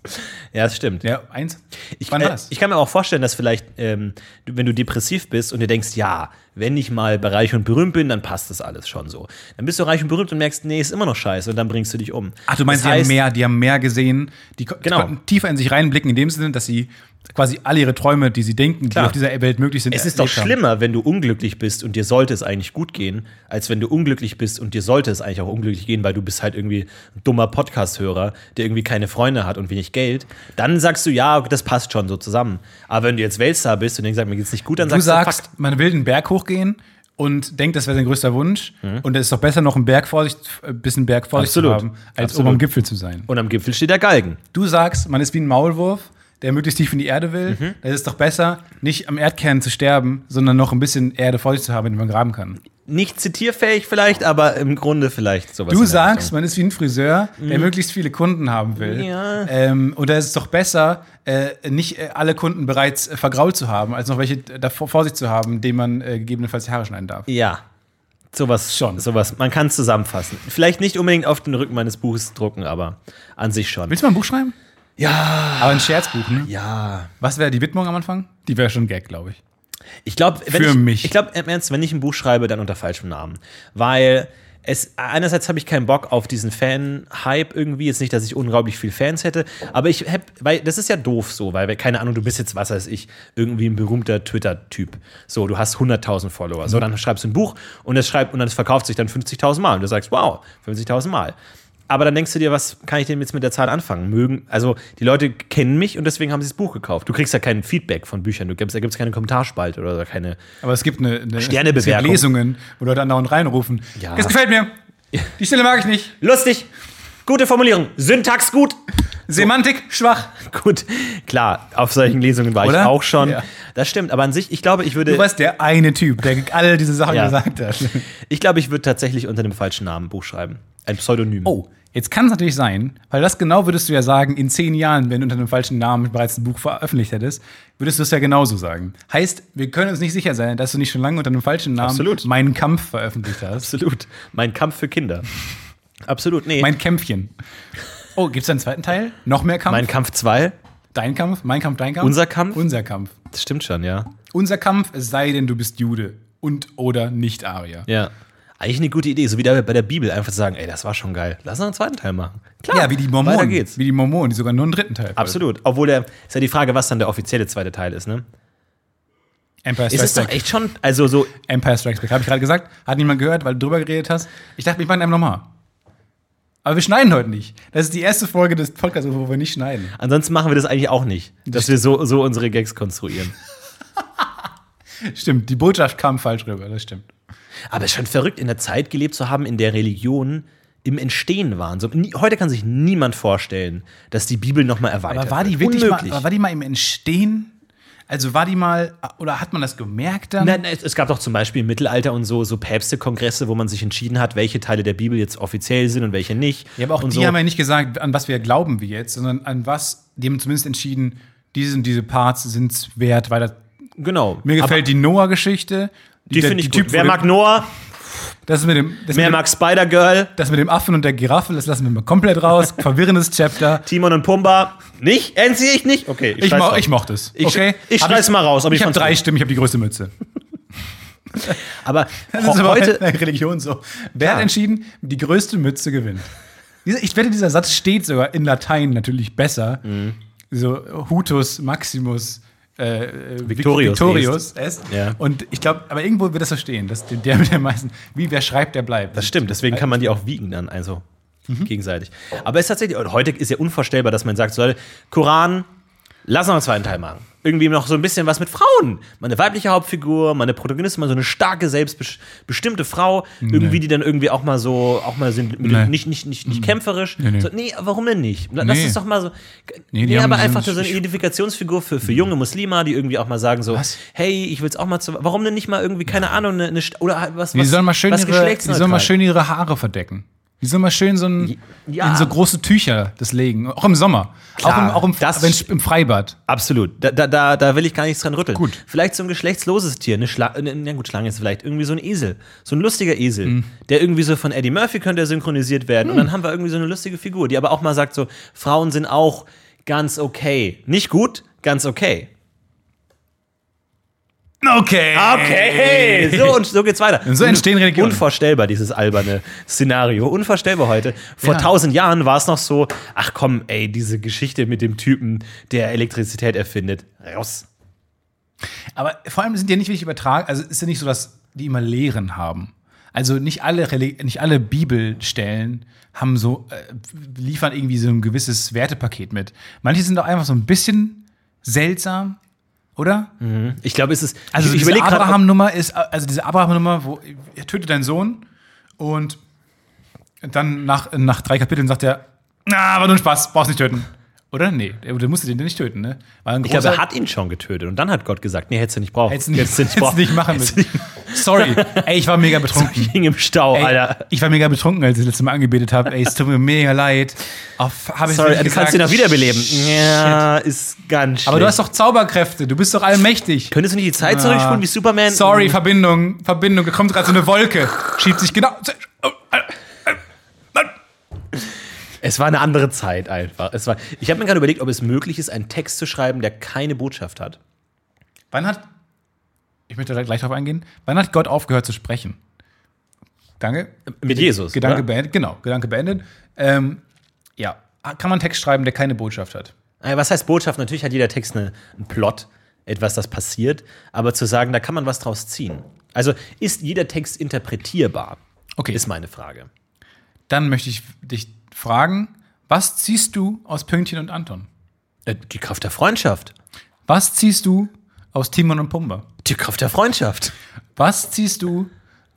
ja, das stimmt. Ja, eins. Ich, Wann äh, war das? ich kann mir auch vorstellen, dass vielleicht, ähm, wenn du depressiv bist und dir denkst, ja, wenn ich mal bei reich und berühmt bin, dann passt das alles schon so. Dann bist du reich und berühmt und merkst, nee, ist immer noch scheiße und dann bringst du dich um. Ach, du meinst, das die heißt, haben mehr, die haben mehr gesehen, die, Genau. konnten tiefer in sich reinblicken, in dem Sinne, dass sie quasi alle ihre Träume, die sie denken, Klar. die auf dieser Welt möglich sind, Es ist doch haben. schlimmer, wenn du unglücklich bist und dir sollte es eigentlich gut gehen, als wenn du unglücklich bist und dir sollte es eigentlich auch unglücklich gehen, weil du bist halt irgendwie ein dummer Podcast-Hörer, der irgendwie keine Freunde hat und wenig Geld. Dann sagst du, ja, das passt schon so zusammen. Aber wenn du jetzt Weltstar bist und denkst, mir geht's nicht gut, dann Du sagst sagst, man will den Berg hochgehen und denkt, das wäre sein größter Wunsch. Und es ist doch besser, noch einen Berg vor sich, ein bisschen Berg vor sich zu Mhm. Haben, als Absolut. oben am Gipfel zu sein. Und am Gipfel steht der Galgen. Du sagst, man ist wie ein Maulwurf, der möglichst tief in die Erde will. Mhm. Es ist doch besser, nicht am Erdkern zu sterben, sondern noch ein bisschen Erde vor sich zu haben, in die man graben kann. Nicht zitierfähig vielleicht, aber im Grunde vielleicht sowas. Du sagst, man ist wie ein Friseur, der möglichst viele Kunden haben will. Ja. Ähm, und da ist es doch besser, äh, nicht äh, alle Kunden bereits äh, vergrault zu haben, als noch welche davor vor sich zu haben, denen man äh, gegebenenfalls die Haare schneiden darf. Ja. Sowas Schon. Sowas. Man kann es zusammenfassen. Vielleicht nicht unbedingt auf den Rücken meines Buches drucken, aber an sich schon. Willst du mal ein Buch schreiben? Ja. Aber ein Scherzbuch, ne? Ja. Was wäre die Widmung am Anfang? Die wäre schon Gag, glaube ich. Ich glaube, wenn Für ich, mich. Ich glaube, im Ernst, wenn ich ein Buch schreibe, dann unter falschem Namen. Weil es, einerseits habe ich keinen Bock auf diesen Fan-Hype irgendwie. Jetzt nicht, dass ich unglaublich viel Fans hätte, aber ich hab, weil das ist ja doof so, weil, keine Ahnung, du bist jetzt, was weiß ich, irgendwie ein berühmter Twitter-Typ. So, du hast 100.000 Follower. So, dann schreibst du ein Buch und das schreibt, und dann verkauft sich dann 50.000 Mal. Und du sagst, wow, 50.000 Mal. Aber dann denkst du dir, was kann ich denn jetzt mit der Zahl anfangen? Mögen, also die Leute kennen mich und deswegen haben sie das Buch gekauft. Du kriegst ja kein Feedback von Büchern, du gibst, da gibt es keine Kommentarspalte oder keine. Aber es gibt eine, eine Sternebewertung. Es gibt Lesungen, wo Leute andauernd reinrufen. Ja. Das gefällt mir. Die Stelle mag ich nicht. Lustig, gute Formulierung, Syntax gut. Semantik schwach. Gut, klar, auf solchen Lesungen war Oder? ich auch schon. Ja. Das stimmt, aber an sich, ich glaube, ich würde, Du warst der eine Typ, der all diese Sachen Ja. gesagt hat. ich glaube, ich würde tatsächlich unter dem falschen Namen ein Buch schreiben. Ein Pseudonym. Oh, jetzt kann es natürlich sein, weil das genau würdest du ja sagen, in zehn Jahren, wenn du unter einem falschen Namen bereits ein Buch veröffentlicht hättest, würdest du es ja genauso sagen. Heißt, wir können uns nicht sicher sein, dass du nicht schon lange unter einem falschen Namen Absolut. meinen Kampf veröffentlicht hast. Absolut. Mein Kampf für Kinder. Absolut, nee. Mein, Mein Kämpfchen. Oh, gibt es einen zweiten Teil? Noch mehr Kampf? Kampf 2, dein Kampf? Mein Kampf, dein Kampf? Unser Kampf? Unser Kampf. das stimmt schon, ja. Unser Kampf, es sei denn, du bist Jude und oder nicht Arier. Ja. Eigentlich eine gute Idee, so wie da bei der Bibel einfach zu sagen, ey, das war schon geil. Lass uns einen zweiten Teil machen. Klar, Ja, wie die Mormonen. Weiter geht's. Wie die Mormonen, die sogar nur einen dritten Teil. Absolut. Obwohl der, ist ja die Frage, was dann der offizielle zweite Teil ist, ne? Empire Ist Strikes es doch echt schon, also so, Empire Strikes Back. Habe ich gerade gesagt? Hat niemand gehört, weil du drüber geredet hast? Ich dachte, wir machen einfach nochmal. Aber wir schneiden heute nicht. Das ist die erste Folge des Podcasts, wo wir nicht schneiden. ansonsten machen wir das eigentlich auch nicht, dass wir so, so unsere Gags konstruieren. Stimmt, die Botschaft kam falsch rüber, das stimmt. Aber es ist schon verrückt, in der Zeit gelebt zu haben, in der Religionen im Entstehen waren. So, nie, heute kann sich niemand vorstellen, dass die Bibel nochmal erweitert Aber war die wirklich mal, Unmöglich. aber war die mal im Entstehen? Also war die mal, oder hat man das gemerkt dann? Nein, es, es gab doch zum Beispiel im Mittelalter und so, so Päpstekongresse, wo man sich entschieden hat, welche Teile der Bibel jetzt offiziell sind und welche nicht. Ja, aber auch die so. haben ja nicht gesagt, an was wir glauben wie jetzt, sondern an was, die haben zumindest entschieden, diese und diese Parts sind es wert, weiter. Genau. Mir gefällt die Noah-Geschichte. Die finde ich Typ, gut. Wer mag Noah? Das mit dem, das Wer mit dem, mag Spider-Girl? das mit dem Affen und der Giraffe, das lassen wir mal komplett raus. Verwirrendes Chapter. Timon und Pumba? Nicht? Entziehe ich nicht? Okay, Ich, schrei's mo ich mochte es. Ich- okay? ich Hab schrei's mal raus, aber ich ich habe drei gut. Stimmen, ich habe die größte Mütze. Aber Das ist aber heute, in der Religion so. Wer Klar. hat entschieden, die größte Mütze gewinnt? Ich wette, dieser Satz steht sogar in Latein natürlich besser. Mhm. So Hutus Maximus äh, äh, Victorius Victorius est. Ja. Und ich glaube, aber irgendwo wird das so stehen, dass der mit der meisten, wie wer schreibt, der bleibt. Das stimmt, deswegen kann man die auch wiegen dann, also Mhm. gegenseitig. Aber es ist tatsächlich, und heute ist ja unvorstellbar, dass man sagt, soll, Koran, lass uns einen zweiten Teil machen. Irgendwie noch so ein bisschen was mit Frauen. Mal eine weibliche Hauptfigur, mal eine Protagonistin, mal so eine starke, selbstbestimmte Frau, irgendwie, die dann irgendwie auch mal so, auch mal sind, Nee. nicht, nicht, nicht, nicht kämpferisch. Nee, nee. So, nee, warum denn nicht? Lass Nee. es doch mal so. Nee, Nee, aber einfach ein- so eine Identifikationsfigur für, für junge Muslima, die irgendwie auch mal sagen so, Was? hey, ich will's auch mal zu, warum denn nicht mal irgendwie, keine Ahnung, eine, eine oder halt was, Die was, sollen mal schön, was ihre, die sollen mal schön ihre Haare verdecken. Die sollen mal schön so ein, Ja. in so große Tücher das legen. Auch im Sommer. Klar, auch im, auch im, im Freibad. Absolut. Da, da, da, will ich gar nichts dran rütteln. Gut. Vielleicht so ein geschlechtsloses Tier, eine Schlange, na gut, Schlange ist vielleicht irgendwie so ein Esel. So ein lustiger Esel. Mhm. Der irgendwie so von Eddie Murphy könnte er synchronisiert werden. Und dann haben wir irgendwie so eine lustige Figur, die aber auch mal sagt so, Frauen sind auch ganz okay. Nicht gut, ganz okay. Okay. Okay, so und so geht's weiter. So entstehen Religionen. Unvorstellbar, dieses alberne Szenario. Unvorstellbar heute. Vor Ja. tausend Jahren war es noch so, ach komm, ey, diese Geschichte mit dem Typen, der Elektrizität erfindet. Raus. Aber vor allem sind die ja nicht wirklich übertragen. Also ist ja nicht so, dass die immer Lehren haben. Also nicht alle, Reli- nicht alle Bibelstellen haben so, äh, liefern irgendwie so ein gewisses Wertepaket mit. Manche sind doch einfach so ein bisschen seltsam oder? Ich glaube, es ist. Also ich, diese Abraham-Nummer ist, also diese Abraham-Nummer, wo er tötet deinen Sohn und dann nach, nach drei Kapiteln sagt er, na, war nur ein Spaß, brauchst nicht töten. Oder? Nee, der, der musste den nicht töten, ne? Ich glaube, er hat ihn schon getötet. Und dann hat Gott gesagt, nee, hättest du nicht brauchen. Hättest du nicht, Hättest du hättest du nicht machen müssen. Sorry. Ey, ich war mega betrunken. Ich hing im Stau, Ey, Alter. Ich war mega betrunken, als ich das letzte Mal angebetet habe. Ey, es tut mir mega leid. Auf, hab Sorry, du kannst ihn auch wiederbeleben. Ja, ist ganz schlecht. Aber du hast doch Zauberkräfte, du bist doch allmächtig. Könntest du nicht die Zeit zurückspulen wie Superman? Sorry, Verbindung, Verbindung, da kommt gerade so eine Wolke, schiebt sich genau. Oh, Es war eine andere Zeit einfach. Es war, ich habe mir gerade überlegt, ob es möglich ist, einen Text zu schreiben, der keine Botschaft hat. Wann hat, ich möchte da gleich drauf eingehen, wann hat Gott aufgehört zu sprechen? Danke. Mit Jesus. Gedanke oder? beendet, genau, Gedanke beendet. Ähm, ja, kann man einen Text schreiben, der keine Botschaft hat? Äh, Was heißt Botschaft? Natürlich hat jeder Text eine, einen Plot, etwas, das passiert. Aber zu sagen, da kann man was draus ziehen. Also ist jeder Text interpretierbar? Okay. Ist meine Frage. Dann möchte ich dich fragen, was ziehst du aus Pünktchen und Anton? Äh, Die Kraft der Freundschaft. Was ziehst du aus Timon und Pumba? Die Kraft der Freundschaft. Was ziehst du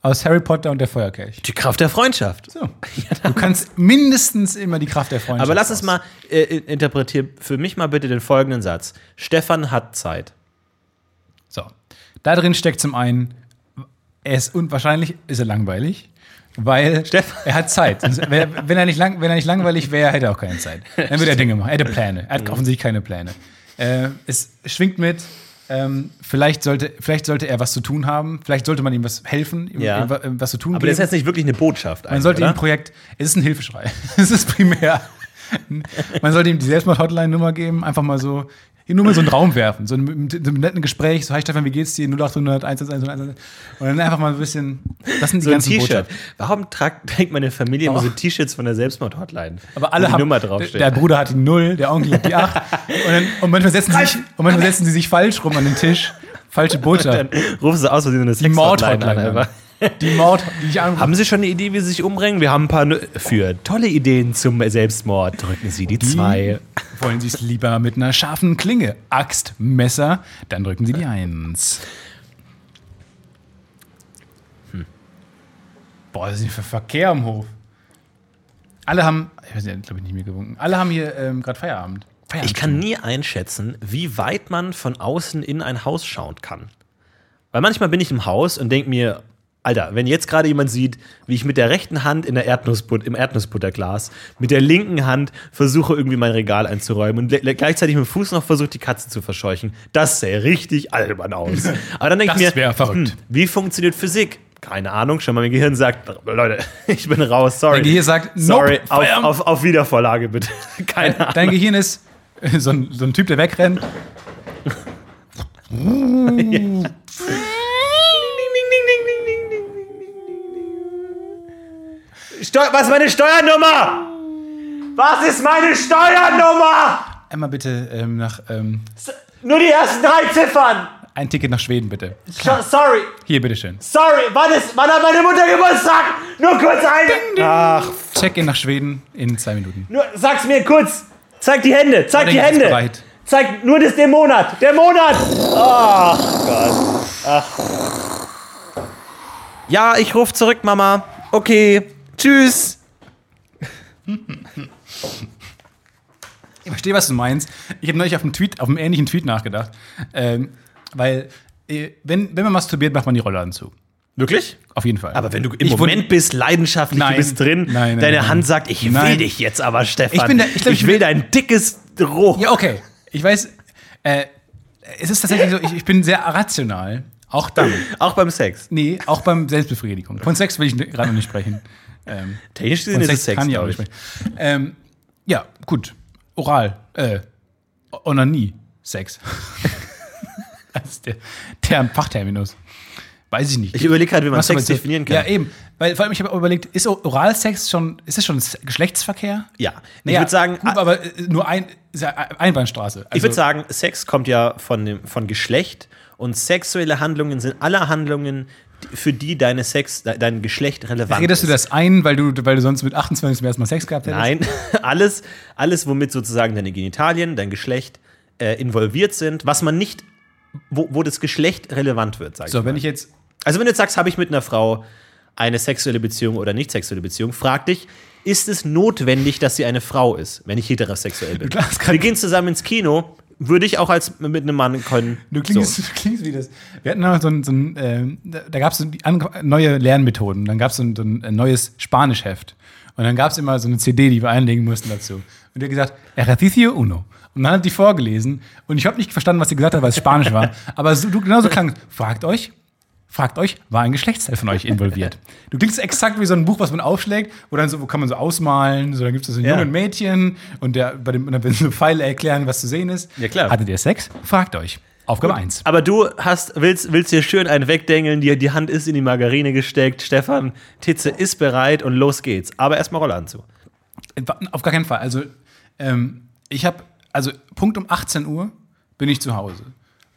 aus Harry Potter und der Feuerkelch? Die Kraft der Freundschaft. So. Du kannst mindestens immer die Kraft der Freundschaft. Aber lass es mal äh, interpretieren. Für mich mal bitte den folgenden Satz. Stefan hat Zeit. So. Da drin steckt zum einen, er ist unwahrscheinlich, ist er langweilig, weil Stefan. er hat Zeit. Wenn er, nicht lang, wenn er nicht langweilig wäre, hätte er auch keine Zeit. Dann würde er Dinge machen. Er hätte Pläne. Er hat offensichtlich keine Pläne. Äh, es schwingt mit, ähm, vielleicht, sollte, vielleicht sollte er was zu tun haben. Vielleicht sollte man ihm was helfen, ihm, Ja. ihm ihm was zu tun Aber das ist geben. jetzt nicht wirklich eine Botschaft. Man sollte ihm ein Projekt, es ist ein Hilfeschrei. Es ist primär. Man sollte ihm die Selbstmord-Hotline-Nummer geben, einfach mal so, hier nur mal so einen Raum werfen, so ein netten Gespräch, so, hi Stefan, wie geht's dir? 0800 111 111 und dann einfach mal ein bisschen, das sind die so ganzen T-Shirt. Warum tragt, trägt meine Familie immer Oh. so T-Shirts von der Selbstmord-Hotline? Aber alle die haben, Nummer der, draufsteht. der Bruder hat die 0, der Onkel hat die 8 und, dann, und manchmal setzen sie sich, und manchmal setzen sie sich falsch rum an den Tisch, falsche Botschaft. Dann rufst du aus, wie so eine Die Mord-Hotline. Die Mord, die ich anrufe. Haben Sie schon eine Idee, wie Sie sich umbringen? Wir haben ein paar für tolle Ideen zum Selbstmord. Drücken Sie die zwei. Wollen Sie es lieber mit einer scharfen Klinge? Axt, Messer, dann drücken Sie die Eins. Boah, was ist denn für Verkehr am Hof? Alle haben, ich weiß nicht, glaube ich nicht mehr gewunken. Alle haben hier ähm, gerade Feierabend. Feierabend. Ich kann nie einschätzen, wie weit man von außen in ein Haus schauen kann. Weil manchmal bin ich im Haus und denke mir, Alter, wenn jetzt gerade jemand sieht, wie ich mit der rechten Hand in der Erdnussbut im Erdnussbutterglas, mit der linken Hand versuche irgendwie mein Regal einzuräumen und le- gleichzeitig mit dem Fuß noch versucht, die Katze zu verscheuchen. Das sähe richtig albern aus. Aber dann denke ich mir, hm, wie funktioniert Physik? Keine Ahnung, schon mal mein Gehirn sagt, Leute, ich bin raus, sorry. Dein Gehirn sagt, sorry, nope, auf, auf, auf Wiedervorlage bitte. Keine Ahnung. Dein Gehirn ist so ein, so ein Typ, der wegrennt. Steu was ist meine Steuernummer? Was ist meine Steuernummer? Einmal bitte ähm, nach ähm, Nur die ersten drei Ziffern. ein Ticket nach Schweden, bitte. Sch- Sorry, Hier, bitteschön. sorry. Wann, ist, wann hat meine Mutter Geburtstag? Nur kurz ein. Ach, Check-in nach Schweden in zwei Minuten. nur, sag's mir kurz. Zeig die Hände, zeig die Hände. bereit. Zeig nur das, den Monat. Der Monat. Ach Gott. Ach. Ja, ich ruf zurück, Mama. Okay. Tschüss. Ich verstehe, was du meinst. Ich habe neulich auf einem Tweet, auf einem ähnlichen Tweet nachgedacht. Ähm, weil, äh, wenn, wenn man masturbiert, macht man die Rollladen zu. Wirklich? Auf jeden Fall. Aber wenn du im Ich Moment bist, leidenschaftlich, Nein. du bist drin, Nein, nein, deine. Hand sagt, ich will dich jetzt aber, Stefan. Ich bin der- ich glaub, ich will bin- dein dickes Roh. Ja, okay. Ich weiß, äh, es ist tatsächlich so, ich, ich bin sehr rational. Auch dann. Auch beim Sex. Nee, auch beim Selbstbefriedigung. Von Sex will ich gerade noch nicht sprechen. Ähm, Technisch gesehen ist Sex, es Sex, kann ich auch nicht. Ähm, ja, gut. Oral. Äh, Onanie. Sex. das ist der, der Fachterminus. Weiß ich nicht. Ich überlege gerade, wie man Was Sex definieren kann. Ja, eben. Weil vor allem, ich habe überlegt, ist Oralsex schon, ist das schon Geschlechtsverkehr? Ja. Ich Naja, würde sagen, gut, aber äh, nur ein, ja Einbahnstraße. Also, ich würde sagen, Sex kommt ja von, dem, von Geschlecht und sexuelle Handlungen sind alle Handlungen, für die deine Sex, de- dein Geschlecht relevant redest ist. du das ein, weil du, weil du sonst mit 28 zum ersten Mal Sex gehabt hättest? Nein, alles, alles, womit sozusagen deine Genitalien, dein Geschlecht äh, involviert sind, was man nicht wo, wo das Geschlecht relevant wird, sag ich So, wenn ich jetzt. Also wenn du jetzt sagst, habe ich mit einer Frau eine sexuelle Beziehung oder nicht sexuelle Beziehung, frag dich, ist es notwendig, dass sie eine Frau ist, wenn ich heterosexuell bin? Wir gehen zusammen ins Kino, würde ich auch als mit einem Mann können. Du klingst, So. du klingst wie das. Wir hatten noch so ein, so ein ähm, da, gab es so neue Lernmethoden. Dann gab es so ein, so ein äh, neues Spanischheft. Und dann gab es immer so eine CD, die wir einlegen mussten dazu. Und der hat gesagt, Ejercicio uno. Und dann hat die vorgelesen. Und ich habe nicht verstanden, was sie gesagt hat, weil es Spanisch war. Aber so, du genauso klang. Fragt euch, fragt euch, war ein Geschlechtsteil von euch involviert? Du klingst exakt wie so ein Buch, was man aufschlägt, wo dann so, wo kann man so ausmalen, so dann gibt es so ein Ja. junges Mädchen und der bei dem dann werden so Pfeile erklären, was zu sehen ist. Ja, klar. Hattet ihr Sex? Fragt euch. Aufgabe 1. Aber du hast, willst, willst dir schön einen wegdengeln, die, die Hand ist in die Margarine gesteckt, Stefan, Titze ist bereit und los geht's. Aber erstmal Rollanzug. Auf gar keinen Fall. Also, ähm, ich habe, also Punkt um 18 Uhr bin ich zu Hause.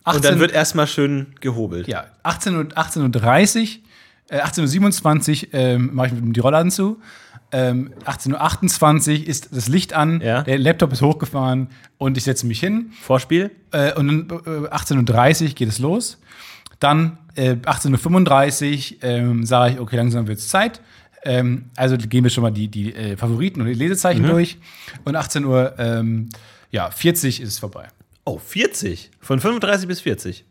18, Und dann wird erstmal schön gehobelt. ja, 18 Uhr, 18.30 Uhr, äh, 18.27 Uhr ähm, mache ich mit dem die Rollladen zu. Ähm, 18.28 Uhr ist das Licht an, Ja. der Laptop ist hochgefahren und ich setze mich hin. Vorspiel? Äh, und dann äh, 18.30 Uhr geht es los. Dann äh, 18.35 Uhr ähm, sage ich, okay, langsam wird es Zeit. Ähm, also gehen wir schon mal die, die äh, Favoriten und die Lesezeichen durch. Und 18 Uhr, ähm, ja, 40 ist es vorbei. Oh, 40. Von 35 bis 40.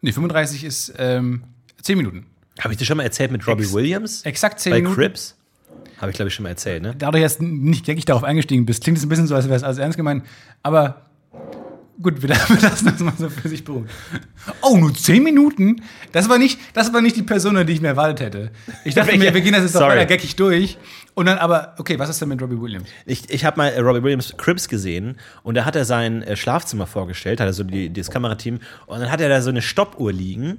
Nee, 35 ist ähm, 10 Minuten. Habe ich dir schon mal erzählt mit Robbie Ex- Williams? Exakt 10 Bei Minuten. Crips? Habe ich, glaube ich, schon mal erzählt, ne? Da du jetzt nicht wirklich darauf eingestiegen bist, klingt es ein bisschen so, als wäre es alles ernst gemeint. Aber gut, wir lassen das mal so für sich beruhen. Oh, nur 10 Minuten? Das war nicht, das war nicht die Person, die ich mir erwartet hätte. Ich dachte mir, wir gehen das jetzt doch Sorry. weiter geckig durch. Und dann aber, okay, was ist denn mit Robbie Williams? Ich, ich habe mal äh, Robbie Williams Crips gesehen und da hat er sein äh, Schlafzimmer vorgestellt, hat er so die, das Kamerateam und dann hat er da so eine Stoppuhr liegen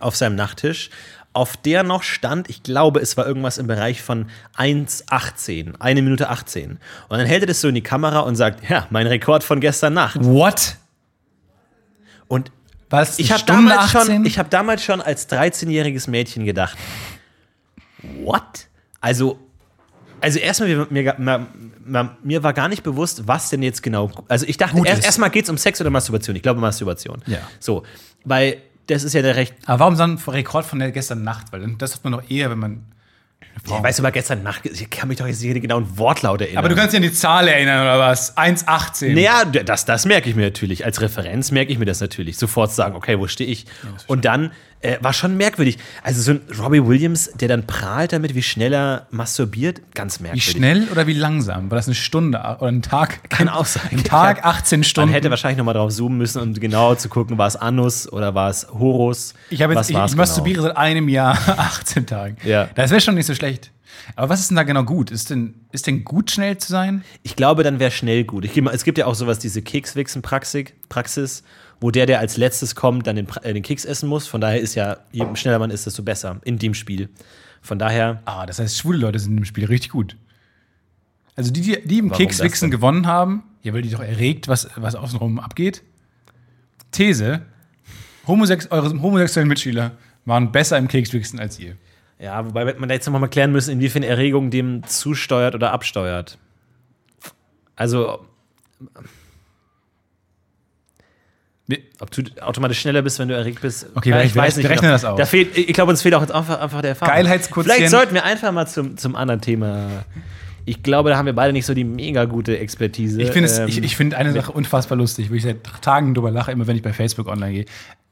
auf seinem Nachttisch, auf der noch stand, ich glaube, es war irgendwas im Bereich von 1,18, eine Minute 18. Und dann hält er das so in die Kamera und sagt, ja, mein Rekord von gestern Nacht. What? Und Was? ich habe damals, schon, ich hab damals schon als 13-jähriges Mädchen gedacht, what? Also, also erstmal, mir, mir, mir, mir, war gar nicht bewusst, was denn jetzt genau. Also ich dachte, Gut erst, erstmal geht es um Sex oder Masturbation. Ich glaube Masturbation. Ja. So, weil das ist ja der recht. aber warum dann Rekord von der gestern Nacht? Weil das hat man doch eher, wenn man. Ja, weißt du, mal gestern Nacht, ich kann mich doch jetzt nicht an den genauen Wortlaut erinnern. Aber du kannst dich an die Zahl erinnern, oder was? 1,18. Naja, das, das merke ich mir natürlich. Als Referenz merke ich mir das natürlich. Sofort sagen, okay, wo stehe ich? Und dann äh, war schon merkwürdig. Also so ein Robbie Williams, der dann prahlt damit, wie schnell er masturbiert, ganz Wie merkwürdig. schnell oder wie langsam? War das eine Stunde oder ein Tag? Kann auch sein. Ein Tag, 18 Man Stunden. hätte wahrscheinlich nochmal drauf zoomen müssen, um genau zu gucken, war es Anus oder war es Horus? Ich, habe jetzt, Was ich, ich masturbiere seit einem Jahr 18 Tagen. Ja. Das wäre schon nicht so schlecht. Aber was ist denn da genau gut? Ist denn, ist denn gut, schnell zu sein? Ich glaube, dann wäre schnell gut. Ich, es gibt ja auch sowas, diese Kekswichsen-Praxis, Praxis, wo der, der als letztes kommt, dann den, äh, den Keks essen muss. Von daher ist ja, je schneller man ist, desto besser in dem Spiel. Von daher, Ah, das heißt, schwule Leute sind im Spiel richtig gut. Also die, die, die im Kekswichsen gewonnen haben, ja, weil die doch erregt, was, was außenrum abgeht. These: Homosex eure homosexuellen Mitschüler waren besser im Kekswichsen als ihr. ja, wobei man da jetzt nochmal klären müssen, inwiefern Erregung dem zusteuert oder absteuert. Also. Ob du automatisch schneller bist, wenn du erregt bist. Okay, Ja, ich wir- weiß nicht. wir rechnen genau. das aus. Da fehlt, ich glaube, uns fehlt auch jetzt einfach, einfach der Erfahrung. Geilheitsquotient. Vielleicht sollten wir einfach mal zum, zum anderen Thema. Ich glaube, da haben wir beide nicht so die mega gute Expertise. Ich finde es- Ähm, ich, ich find eine Sache unfassbar lustig, wo ich seit Tagen drüber lache, immer wenn ich bei Facebook online gehe.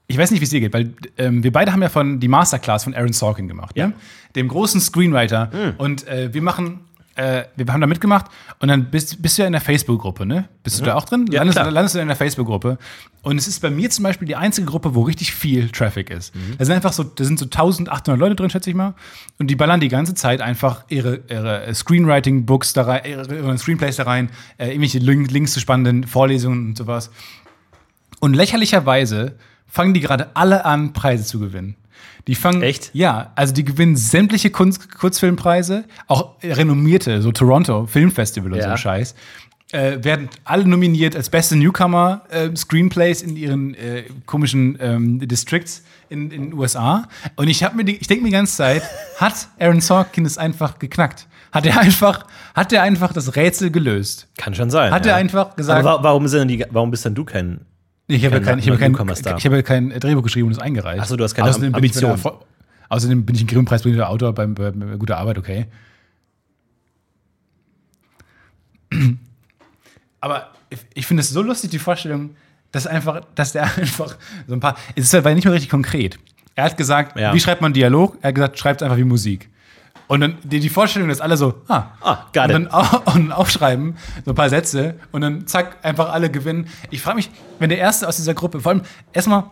Ich weiß nicht, wie es dir geht, weil ähm, wir beide haben ja von die Masterclass von Aaron Sorkin gemacht, Ja. Hm. ne? dem großen Screenwriter. Und äh, wir machen, äh, wir haben da mitgemacht und dann bist, bist du ja in der Facebook-Gruppe, ne? Bist du da auch drin? Ja, landest, landest du in der Facebook-Gruppe. Und es ist bei mir zum Beispiel die einzige Gruppe, wo richtig viel Traffic ist. Mhm. Da sind einfach so, da sind so 1800 Leute drin, schätze ich mal. Und die ballern die ganze Zeit einfach ihre, ihre Screenwriting-Books da rein, ihre, ihre Screenplays da rein, äh, irgendwelche Link- Links zu spannenden Vorlesungen und sowas. Und lächerlicherweise fangen die gerade alle an, Preise zu gewinnen. Die fangen. Echt? Ja, also die gewinnen sämtliche Kunst Kurzfilmpreise, auch renommierte, so Toronto Filmfestival oder so Ja. ein Scheiß. Äh, werden alle nominiert als beste Newcomer äh, Screenplays in ihren äh, komischen ähm, Districts in den USA. Und ich habe mir, die, ich denke mir die ganze Zeit, hat Aaron Sorkin es einfach geknackt? Hat er einfach, hat er einfach das Rätsel gelöst? Kann schon sein. Hat ja. er einfach gesagt, Aber wa warum, sind denn die, warum bist denn du kein ich habe ja Kein ich habe kein, ich habe kein Drehbuch geschrieben und es eingereicht. Ach so, du hast keine außerdem bin Ambition. Erfol- außerdem bin ich ein Grimme-Preisbringender Autor bei, bei, bei guter Arbeit, okay. Aber ich, ich finde es so lustig, die Vorstellung, dass einfach, dass der einfach so ein paar. Es ist halt nicht mehr richtig konkret. Er hat gesagt, Ja. wie schreibt man Dialog? Er hat gesagt, schreibt einfach wie Musik. Und dann die, die Vorstellung, dass alle so, ah, Ah, got und it. dann au- und aufschreiben, so ein paar Sätze und dann zack, einfach alle gewinnen. Ich frage mich, wenn der Erste aus dieser Gruppe, vor allem erstmal,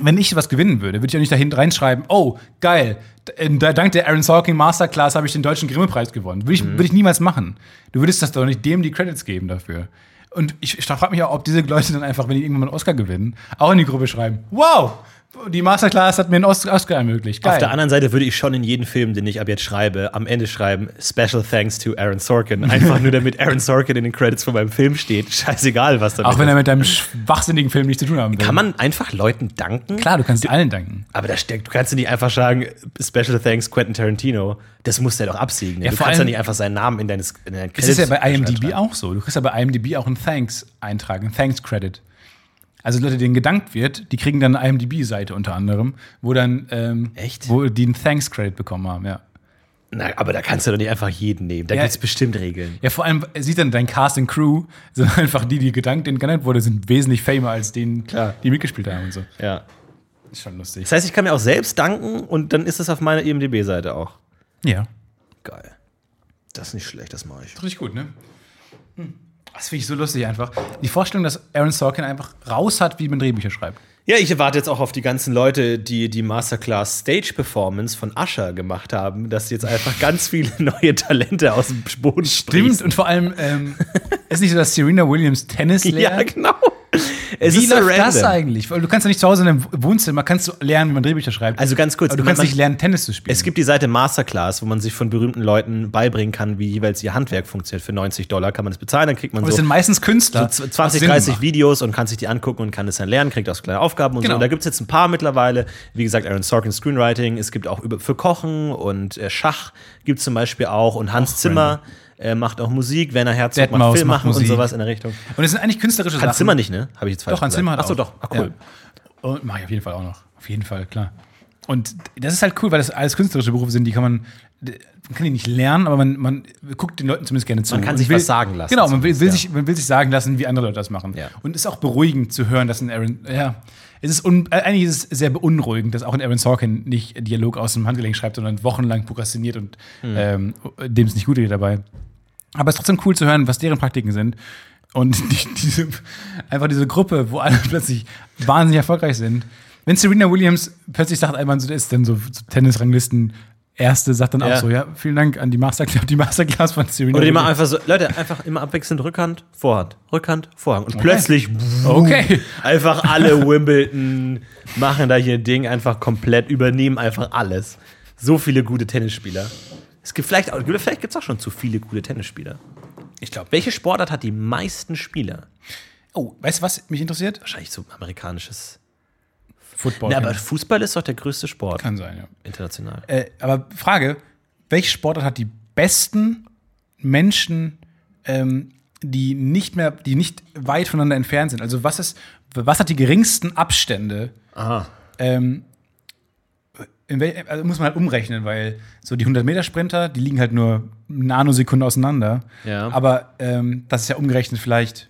wenn ich was gewinnen würde, würde ich auch nicht dahin reinschreiben, oh, geil, d- da- dank der Aaron Sorkin Masterclass habe ich den deutschen Grimme-Preis gewonnen. Würde ich, würde ich niemals machen. Du würdest das doch nicht dem die Credits geben dafür. Und ich, ich frage mich auch, ob diese Leute dann einfach, wenn die irgendwann mal einen Oscar gewinnen, auch in die Gruppe schreiben, wow, die Masterclass hat mir einen Os- Oscar ermöglicht. Geil. Auf der anderen Seite würde ich schon in jeden Film, den ich ab jetzt schreibe, am Ende schreiben, Special Thanks to Aaron Sorkin. Einfach nur damit Aaron Sorkin in den Credits von meinem Film steht. Scheißegal, was damit auch wenn er mit deinem schwachsinnigen Film nichts zu tun haben will. Kann man einfach Leuten danken? Klar, du kannst allen danken. Aber da steckt, du kannst ja nicht einfach sagen, Special Thanks Quentin Tarantino. Das muss der doch absiegen. Ja, du kannst ja nicht einfach seinen Namen in deine, in deine Es ist ja bei Credits IMDb auch so. Du kriegst ja bei IMDb auch einen Thanks-Eintrag, einen Thanks-Credit. Also Leute, denen gedankt wird, die kriegen dann eine IMDb-Seite unter anderem, wo dann ähm, Echt? wo die einen Thanks-Credit bekommen haben, ja. Na, aber da kannst du doch nicht einfach jeden nehmen. Da Ja. gibt's bestimmt Regeln. Ja, vor allem sieht dann dein Cast and Crew, sind einfach die, die gedankt, denen genannt wurde, sind wesentlich famer als denen, Klar. die mitgespielt haben und so. Ja. Ist schon lustig. Das heißt, ich kann mir auch selbst danken und dann ist es auf meiner IMDb-Seite auch. Ja. Geil. Das ist nicht schlecht, das mache ich. Richtig gut, ne? Hm. Das finde ich so lustig einfach. Die Vorstellung, dass Aaron Sorkin einfach raus hat, wie man Drehbücher schreibt. Ja, ich warte jetzt auch auf die ganzen Leute, die die Masterclass Stage Performance von Usher gemacht haben, dass jetzt einfach ganz viele neue Talente aus dem Boden Stimmt, und vor allem ähm, ist nicht so, dass Serena Williams Tennis Ja, lernt. genau. Es Wie ist so läuft das random. eigentlich? Weil du kannst ja nicht zu Hause in deinem Wohnzimmer kannst du lernen, wie man Drehbücher schreibt. Also ganz kurz, Aber du man- kannst nicht lernen, Tennis zu spielen. Es gibt die Seite Masterclass, wo man sich von berühmten Leuten beibringen kann, wie jeweils ihr Handwerk funktioniert. Für 90 Dollar kann man das bezahlen, dann kriegt man Aber es so sind meistens Künstler. so was 20, Sinn 30 macht. Videos und kann sich die angucken und kann es dann lernen, kriegt auch so kleine Aufgaben und Genau. so. Und da gibt es jetzt ein paar mittlerweile. Wie gesagt, Aaron Sorkin Screenwriting. Es gibt auch für Kochen und äh, Schach gibt es zum Beispiel auch. Und Hans Zimmer äh, macht auch Musik. Werner Herzog macht Deadmau5 Film macht machen und Musik. sowas in der Richtung. Und es sind eigentlich künstlerische Hans Sachen. Zimmer nicht, ne? Habe ich jetzt falsch Doch, Hans. Zimmer hat Ach so, auch. doch. Ah, cool. Ja. Und mache ich auf jeden Fall auch noch. Auf jeden Fall, klar. Und das ist halt cool, weil das alles künstlerische Berufe sind, die kann man, man kann die nicht lernen, aber man, man guckt den Leuten zumindest gerne zu. Man kann Und sich will, was sagen lassen Genau, man will, will, zumindest, sich, man will sich sagen lassen, wie andere Leute das machen. Ja. Und es ist auch beruhigend zu hören, dass ein Aaron, ja, es ist un, äh, eigentlich ist es sehr beunruhigend, dass auch ein Aaron Sorkin nicht Dialog aus dem Handgelenk schreibt, sondern wochenlang prokrastiniert und Hm. ähm, dem es nicht gut geht dabei. Aber es ist trotzdem cool zu hören, was deren Praktiken sind. Und die, diese, einfach diese Gruppe, wo alle plötzlich wahnsinnig erfolgreich sind. Wenn Serena Williams plötzlich sagt, einmal so ist, dann so Tennisranglisten Erste sagt dann Ja. auch so, ja, vielen Dank an die Masterclass, die Masterclass von Serena Oder die machen Williams. einfach so, Leute, einfach immer abwechselnd Rückhand, Vorhand, Rückhand, Vorhand. Und plötzlich Okay. einfach alle Wimbledon machen da hier ein Ding einfach komplett, übernehmen einfach alles. So viele gute Tennisspieler. Es gibt vielleicht, auch- vielleicht gibt es auch schon zu viele gute Tennisspieler. Ich glaube, welche Sportart hat die meisten Spieler? Oh, weißt du, was mich interessiert? Wahrscheinlich so amerikanisches. Football. Na, aber Fußball ist doch der größte Sport kann sein, ja. international. Äh, aber Frage: Welche Sportart hat die besten Menschen, ähm, die nicht mehr, die nicht weit voneinander entfernt sind? Also was ist, was hat die geringsten Abstände? Aha. Ähm, in wel, also muss man halt umrechnen, weil so die 100-Meter-Sprinter, die liegen halt nur Nanosekunden auseinander. Ja. Aber ähm, das ist ja umgerechnet vielleicht.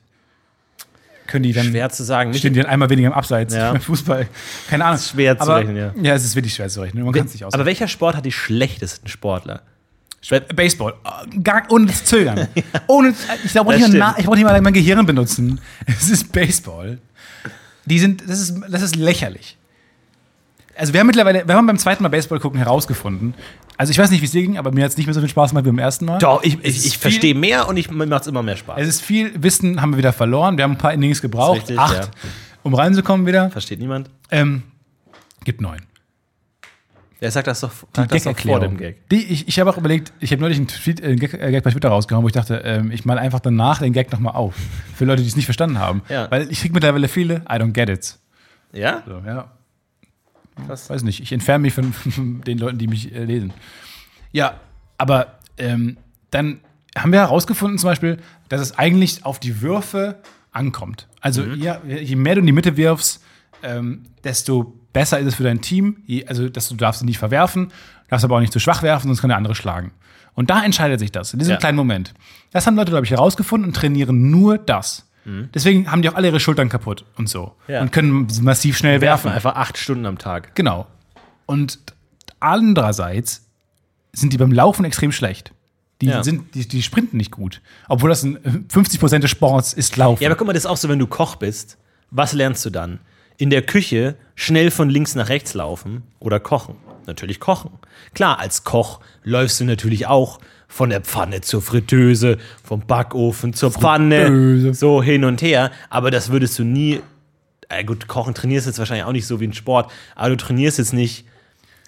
Können die dann Schwer zu sagen. stehen die dann einmal weniger im Abseits Ja. beim Fußball. Keine Ahnung. schwer zu aber, rechnen, ja. Ja, es ist wirklich schwer zu rechnen. Man kann es nicht aber ausrechnen. welcher Sport hat die schlechtesten Sportler? Baseball. Äh, Gar, ohne zu zögern. ohne, ich brauche nicht, mal ich brauch nicht mal mein Gehirn benutzen. Es ist Baseball. Die sind, das ist, das ist lächerlich. Also wir haben mittlerweile, wir haben beim zweiten Mal Baseball gucken herausgefunden. Also ich weiß nicht, wie es dir ging, aber mir hat es nicht mehr so viel Spaß gemacht wie beim ersten Mal. Doch, ich, ich, ich verstehe mehr und ich, mir macht es immer mehr Spaß. Es ist viel Wissen haben wir wieder verloren. Wir haben ein paar Innings gebraucht. richtig, Acht, ja. um reinzukommen wieder. Versteht niemand? Ähm, gibt neun. Der sagt das doch, sagt das doch vor dem Gag. Die, ich ich habe auch überlegt, ich habe neulich einen Tweet, äh, Gag, äh, Gag bei Twitter rausgehauen, wo ich dachte, ähm, ich mal einfach danach den Gag nochmal auf. Für Leute, die es nicht verstanden haben. Ja. Weil ich kriege mittlerweile viele, I don't get it. Ja? So, ja. Was? Weiß nicht. Ich entferne mich von, von den Leuten, die mich äh, lesen. Ja, aber ähm, dann haben wir herausgefunden zum Beispiel, dass es eigentlich auf die Würfe ankommt. Also ja, je mehr du in die Mitte wirfst, ähm, desto besser ist es für dein Team. Je, also dass du darfst sie nicht verwerfen, darfst aber auch nicht zu schwach werfen, sonst kann der andere schlagen. Und da entscheidet sich das, in diesem Ja. kleinen Moment. Das haben Leute, glaube ich, herausgefunden und trainieren nur das. Deswegen haben die auch alle ihre Schultern kaputt und so. Ja. Und können massiv schnell werfen werfen. einfach acht Stunden am Tag. Genau. Und andererseits sind die beim Laufen extrem schlecht. Die, Ja. sind, die, die sprinten nicht gut. Obwohl das ein äh, 50% des Sports ist Laufen. Ja, aber guck mal, das ist auch so, wenn du Koch bist. Was lernst du dann? In der Küche schnell von links nach rechts laufen oder kochen? Natürlich kochen. Klar, als Koch läufst du natürlich auch von der Pfanne zur Fritteuse, vom Backofen zur Pfanne, Fritteuse. so hin und her. Aber das würdest du nie. Äh gut, Kochen trainierst jetzt wahrscheinlich auch nicht so wie ein Sport, aber du trainierst jetzt nicht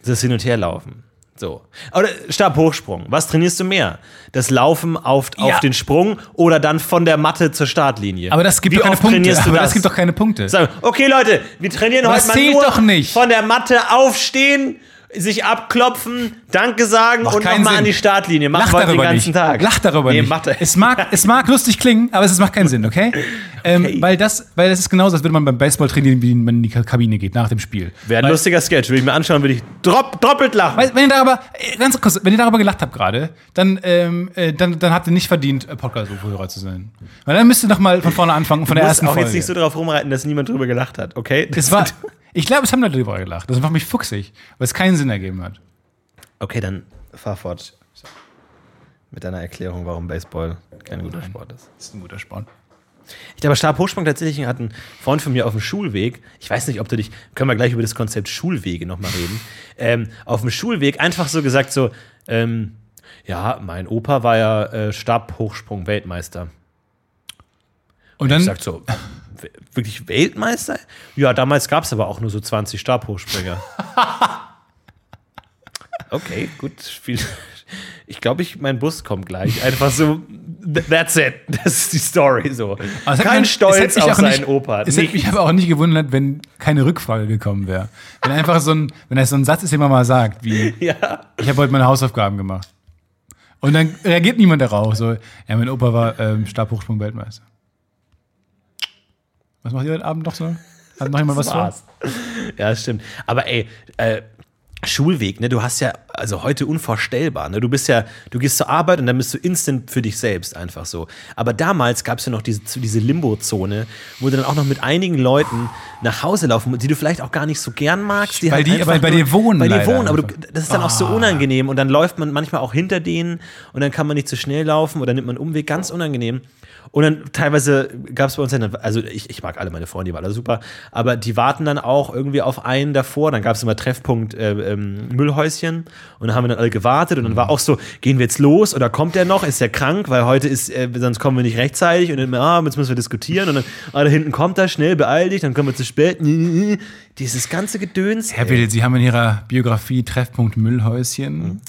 das Hin- und Herlaufen. So. Oder Stabhochsprung. Was trainierst du mehr? Das Laufen auf, auf Ja. den Sprung oder dann von der Matte zur Startlinie? aber das gibt Wie doch keine Punkte. aber das? das gibt doch keine Punkte. Sagen, okay, Leute, wir trainieren Aber heute das mal nur doch nicht. von der Matte aufstehen, sich abklopfen, Danke sagen Macht und nochmal an die Startlinie. Machen Lach wir den darüber ganzen nicht. Tag. Lach darüber nee, nicht. Macht es, mag, es mag lustig klingen, aber es macht keinen Sinn, okay? Ähm, Okay. Weil, das, weil das ist genauso, als würde man beim Baseball trainieren, wie man in die Kabine geht nach dem Spiel. Wäre ein lustiger Sketch. Würde ich mir anschauen, würde ich drop, doppelt lachen. Weil, wenn ihr darüber, äh, ganz kurz, wenn ihr darüber gelacht habt gerade, dann, ähm, äh, dann, dann habt ihr nicht verdient, äh, Podcast-Hörer zu sein. Weil dann müsst ihr noch mal von vorne anfangen, von du der ersten auch Folge. jetzt nicht so drauf rumreiten, dass niemand drüber gelacht hat, okay? es war, ich glaube, es haben Leute darüber gelacht. Das macht mich fuchsig, weil es keinen Sinn ergeben hat. Okay, dann fahr fort. Mit deiner Erklärung, warum Baseball kein guter Sport ist. Das ist ein guter Sport. Ich glaube, Stabhochsprung tatsächlich hat ein Freund von mir auf dem Schulweg. Ich weiß nicht, ob du dich, können wir gleich über das Konzept Schulwege nochmal reden. Ähm, auf dem Schulweg einfach so gesagt, so, ähm, ja, mein Opa war ja äh, Stabhochsprung-Weltmeister. Und dann, Ich sag so, wirklich Weltmeister? Ja, damals gab es aber auch nur so 20 Stabhochspringer. okay, gut. Ich glaube, ich, mein Bus kommt gleich. Einfach so, th- that's it. Das ist die Story so. Hat Kein mich- Stolz auf seinen nicht- Opa. Es hätte mich aber auch nicht gewundert, wenn keine Rückfrage gekommen wäre. Wenn einfach so ein, wenn das so ein Satz ist, den man mal sagt, wie, Ja. ich habe heute meine Hausaufgaben gemacht. Und dann reagiert niemand darauf. So, ja, mein Opa war ähm, Stabhochsprung-Weltmeister. Was macht ihr heute Abend noch so? Hat noch jemand was vor? war's. Ja, das stimmt. Aber ey, äh, Schulweg, ne, du hast ja, also heute unvorstellbar, ne? Du bist ja, du gehst zur Arbeit und dann bist du instant für dich selbst einfach so. Aber damals gab es ja noch diese, diese Limbo-Zone, wo du dann auch noch mit einigen Leuten nach Hause laufen, die du vielleicht auch gar nicht so gern magst. Die Weil halt die- weil bei dir wohnen Bei dir wohnen, aber du, das ist dann auch so unangenehm und dann läuft man manchmal auch hinter denen und dann kann man nicht zu schnell laufen oder nimmt man einen Umweg, ganz unangenehm. Und dann teilweise gab es bei uns dann, also ich, ich mag alle meine Freunde, die waren alle super, aber die warten dann auch irgendwie auf einen davor. Dann gab es immer Treffpunkt äh, ähm, Müllhäuschen und dann haben wir dann alle gewartet und dann war auch so, gehen wir jetzt los oder kommt der noch? Ist der krank? Weil heute ist, äh, sonst kommen wir nicht rechtzeitig und dann, ah, jetzt müssen wir diskutieren und dann, ah, da hinten kommt er, schnell, beeil dich, dann kommen wir zu spät. Dieses ganze Gedöns. Herr. Biddel, Sie haben in Ihrer Biografie Treffpunkt Müllhäuschen,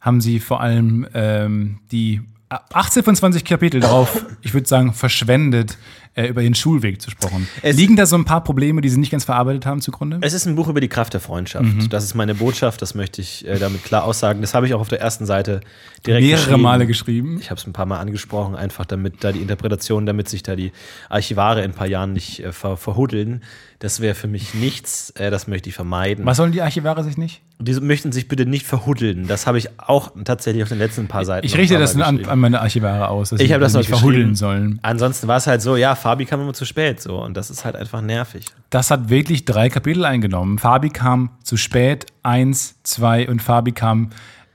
haben Sie vor allem ähm, die 18 von 20 Kapitel darauf, ich würde sagen, verschwendet, äh, über den Schulweg zu sprechen. Es- Liegen da so ein paar Probleme, die Sie nicht ganz verarbeitet haben zugrunde? Es ist ein Buch über die Kraft der Freundschaft. Mhm. Das ist meine Botschaft, das möchte ich äh, damit klar aussagen. Das habe ich auch auf der ersten Seite direkt Mehrere geschrieben. Male geschrieben. Ich habe es ein paar Mal angesprochen, einfach damit da die Interpretation, damit sich da die Archivare in ein paar Jahren nicht äh, ver verhuddeln. Das wäre für mich nichts, äh, das möchte ich vermeiden. Was sollen die Archivare sich nicht? Die möchten sich bitte nicht verhuddeln. Das habe ich auch tatsächlich auf den letzten paar Seiten. Ich richte das an, an meine Archivare aus, dass Ich habe das nicht verhuddeln sollen. Ansonsten war es halt so, ja, Fabi kam immer zu spät so und das ist halt einfach nervig. Das hat wirklich drei Kapitel eingenommen. Fabi kam zu spät, eins, zwei und Fabi kam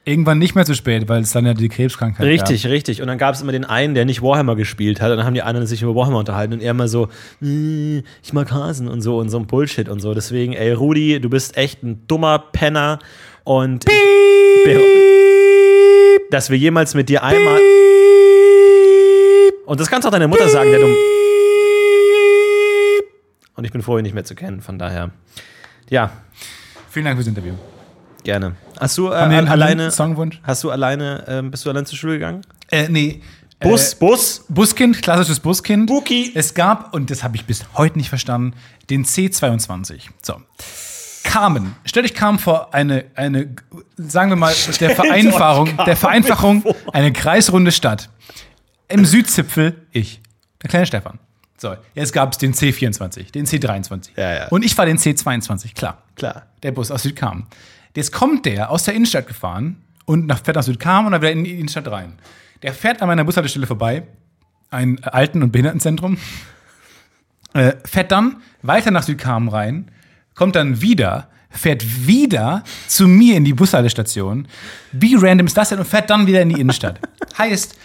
irgendwann nicht mehr zu spät, weil es dann ja die Krebskrankheit Richtig, richtig. Und dann gab es immer den einen, der nicht Warhammer gespielt hat. Und dann haben die anderen sich über Warhammer unterhalten. Und er immer so, "Äh, ich mag Hasen und so und so ein Bullshit und so. Deswegen, ey, Rudi, du bist echt ein dummer Penner. Und dass wir jemals mit dir einmal. Und das kannst auch deine Mutter sagen, der dumm. Und ich bin froh, ihn nicht mehr zu kennen. Von daher, ja, gab. Vielen Dank fürs Interview. Gerne. Hast du äh, einen alleine. Songwunsch? Hast du alleine, ähm, bist du allein zur Schule gegangen? Äh, nee. Bus, Äh, Bus. Buskind, klassisches Buskind. Buki. Es gab, und das habe ich bis heute nicht verstanden, den C22. So. Carmen. Stell dich Carmen vor, eine, eine, sagen wir mal, der Vereinfachung, der Vereinfachung, eine kreisrunde Stadt. Im Südzipfel ich, der kleine Stefan. So, jetzt gab es den C24, den C23. Ja, ja. Und ich war den C22, klar. Klar. Der Bus aus Südkam. Jetzt kommt der aus der Innenstadt gefahren und nach, fährt nach Südkam und dann wieder in die Innenstadt rein. Der fährt an meiner Bushaltestelle vorbei, ein Alten- und Behindertenzentrum, äh, fährt dann weiter nach Südkam rein, kommt dann wieder, fährt wieder zu mir in die Bushaltestation. Wie random ist das denn? Und fährt dann wieder in die Innenstadt. heißt,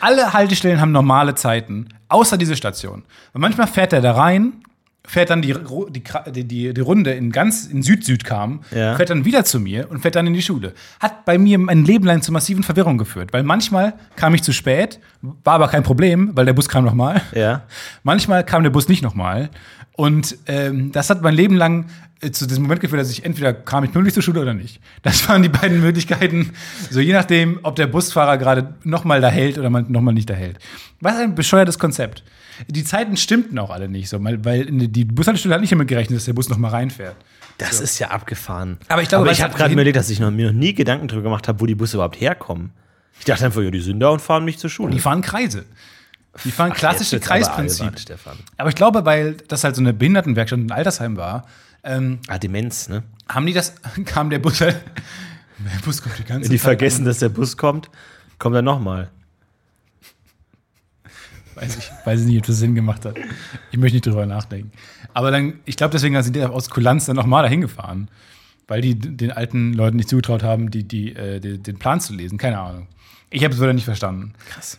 alle Haltestellen haben normale Zeiten, außer diese Station. Und manchmal fährt er da rein, fährt dann die, die, die, die Runde in ganz in Süd-Süd kam, Ja. fährt dann wieder zu mir und fährt dann in die Schule. Hat bei mir mein Leben lang zu massiven Verwirrung geführt, weil manchmal kam ich zu spät, war aber kein Problem, weil der Bus kam nochmal. Ja. Manchmal kam der Bus nicht nochmal. Und ähm, das hat mein Leben lang äh, zu diesem Moment geführt, dass ich entweder kam ich pünktlich zur Schule oder nicht. Das waren die beiden Möglichkeiten. So je nachdem, ob der Busfahrer gerade nochmal da hält oder nochmal nicht da hält. Was ein bescheuertes Konzept. Die Zeiten stimmten auch alle nicht so, weil, weil die Bushaltestelle hat nicht damit gerechnet, dass der Bus nochmal reinfährt. Das ist ja abgefahren. Aber ich glaube, Aber ich habe gerade überlegt, dass ich noch, mir noch nie Gedanken darüber gemacht habe, wo die Busse überhaupt herkommen. Ich dachte einfach, ja, die sind da und fahren mich zur Schule. Die fahren Kreise. Die fahren klassische wird's aber Kreisprinzip. Stefan. Aber ich glaube, weil das halt so eine Behindertenwerkstatt und ein Altersheim war, ähm, Ah, Demenz, ne? haben die das, kam der Bus halt. Der Bus kommt die ganze Wenn die Zeit vergessen, dass der Bus kommt, kommt er nochmal. Weiß ich, weiß ich nicht, ob das Sinn gemacht hat. Ich möchte nicht drüber nachdenken. Aber dann, ich glaube, deswegen sind die aus Kulanz dann nochmal dahin gefahren. Weil die den alten Leuten nicht zugetraut haben, die, die, äh, die, den Plan zu lesen. Keine Ahnung. Ich habe es wieder nicht verstanden. Krass.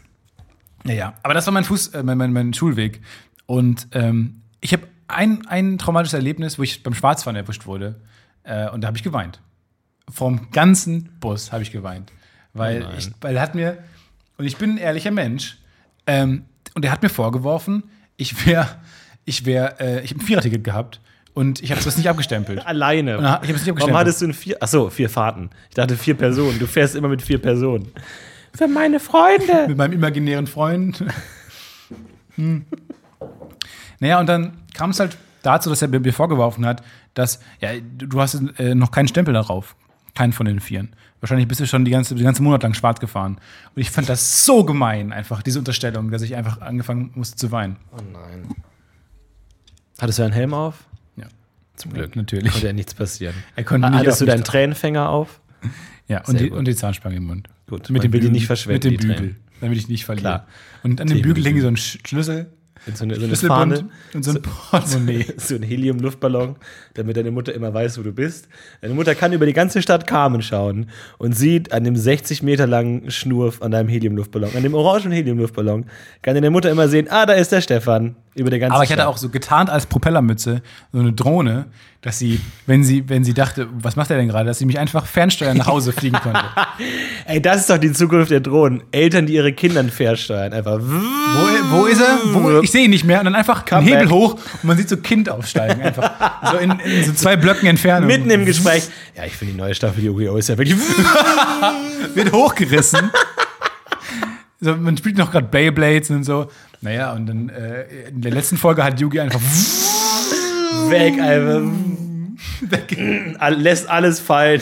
Naja, aber das war mein Fuß, äh, mein, mein, mein Schulweg. Und ähm, ich habe ein, ein traumatisches Erlebnis, wo ich beim Schwarzfahren erwischt wurde. Äh, und da habe ich geweint. Vom ganzen Bus habe ich geweint. Weil, Oh ich, weil er hat mir, und ich bin ein ehrlicher Mensch, ähm, und er hat mir vorgeworfen, ich wäre, ich wäre, äh, ich habe ein Viererticket gehabt und ich habe das nicht abgestempelt. Alleine. Na, ich hab's nicht Warum abgestempelt. hattest du ein vier? Achso, vier Fahrten. Ich dachte vier Personen. Du fährst immer mit vier Personen. Für meine Freunde. mit meinem imaginären Freund. hm. Naja, und dann kam es halt dazu, dass er mir vorgeworfen hat, dass, ja, du hast äh, noch keinen Stempel darauf. Keinen von den Vieren. Wahrscheinlich bist du schon die ganze, den ganzen Monat lang schwarz gefahren. Und ich fand das so gemein, einfach, diese Unterstellung, dass ich einfach angefangen musste zu weinen. Oh nein. Hattest du einen Helm auf? Ja. Zum Glück. Natürlich. Konnte ja nichts passieren. Er konnte nicht Hattest du deinen Tränenfänger auf? Ja, und die, und die Zahnspange im Mund. Gut, Mit dem Bügel, nicht verschwenden, Mit dem Bügel, damit ich nicht verliere. Klar. Und an dem Bügel hängt so ein Sch- Schlüssel, So eine, so eine Schlüsselbund Fahne. und so ein Portemonnaie. So ein Helium-Luftballon, damit deine Mutter immer weiß, wo du bist. Deine Mutter kann über die ganze Stadt Carmen schauen und sieht an dem 60 Meter langen Schnur an deinem Helium-Luftballon, an dem orangen Helium-Luftballon, kann deine Mutter immer sehen, ah, da ist der Stefan. Über der ganzen Aber ich hatte Stadt. auch so getarnt als Propellermütze so eine Drohne, dass sie, wenn sie, wenn sie dachte, was macht er denn gerade, dass sie mich einfach fernsteuern nach Hause fliegen konnte. Ey, das ist doch die Zukunft der Drohnen. Eltern, die ihre Kinder fernsteuern. Einfach. Wo, wo ist er? Wo, ich sehe ihn nicht mehr. Und dann einfach Come einen Hebel back. hoch und man sieht so Kind aufsteigen. Einfach so in so zwei Blöcken Entfernung. Mitten im Gespräch. Ja, ich finde die neue Staffel Yu-Gi-Oh! ist ja wirklich. wird hochgerissen. so, man spielt noch gerade Beyblades und so. Naja, und dann äh, in der letzten Folge hat Yugi einfach weg, einfach. All- Lässt alles fallen.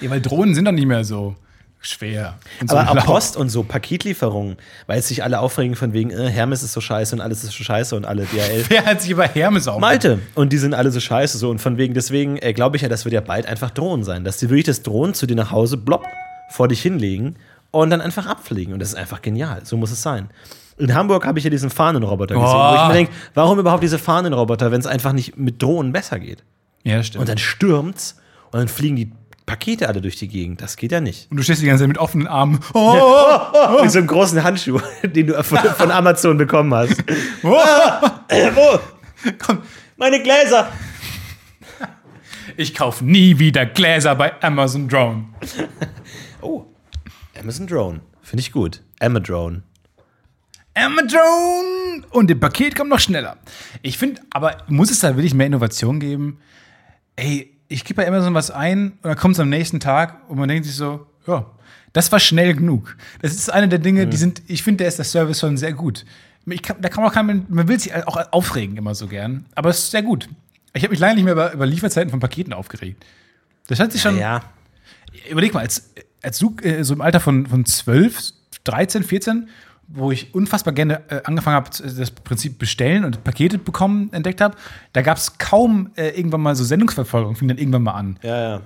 ja, weil Drohnen sind doch nicht mehr so schwer. So Aber auch. Post und so Paketlieferungen, weil sich alle aufregen von wegen, äh, Hermes ist so scheiße und alles ist so scheiße und alle DHL. Wer hat sich über Hermes auf? Malte. Und die sind alle so scheiße so und von wegen, deswegen äh, glaube ich ja, das wird ja bald einfach Drohnen sein, dass die wirklich das Drohnen zu dir nach Hause blopp vor dich hinlegen und dann einfach abfliegen und das ist einfach genial. So muss es sein. In Hamburg habe ich ja diesen Fahnenroboter gesehen, wo ich Oh. mir denke, warum überhaupt diese Fahnenroboter, wenn es einfach nicht mit Drohnen besser geht? Ja, stimmt. Und dann stürmt's und dann fliegen die Pakete alle durch die Gegend. Das geht ja nicht. Und du stehst die ganze Zeit mit offenen Armen. Oh, Mit so einem großen Handschuh, den du von, von Amazon bekommen hast. oh. Äh, wo? Komm, Meine Gläser! ich kaufe nie wieder Gläser bei Amazon Drone. Oh, Amazon Drone. Finde ich gut. Amadrone. Amazon! Und das Paket kommt noch schneller. Ich finde, aber muss es da wirklich mehr Innovation geben? Ey, ich gebe bei Amazon was ein und dann kommt es am nächsten Tag und man denkt sich so, ja, das war schnell genug. Das ist eine der Dinge, die sind, ich finde, da ist der Service schon sehr gut. Kann, da kann man auch kein, man will sich auch aufregen immer so gern, aber es ist sehr gut. Ich habe mich lange nicht mehr über, über Lieferzeiten von Paketen aufgeregt. Das hat sich schon, Ja. überleg mal, als, als du äh, so im Alter von, von 12, 13, 14 wo ich unfassbar gerne äh, angefangen habe, das Prinzip bestellen und Pakete bekommen entdeckt habe, da gab es kaum äh, irgendwann mal so Sendungsverfolgung, fing dann irgendwann mal an Ja, ja.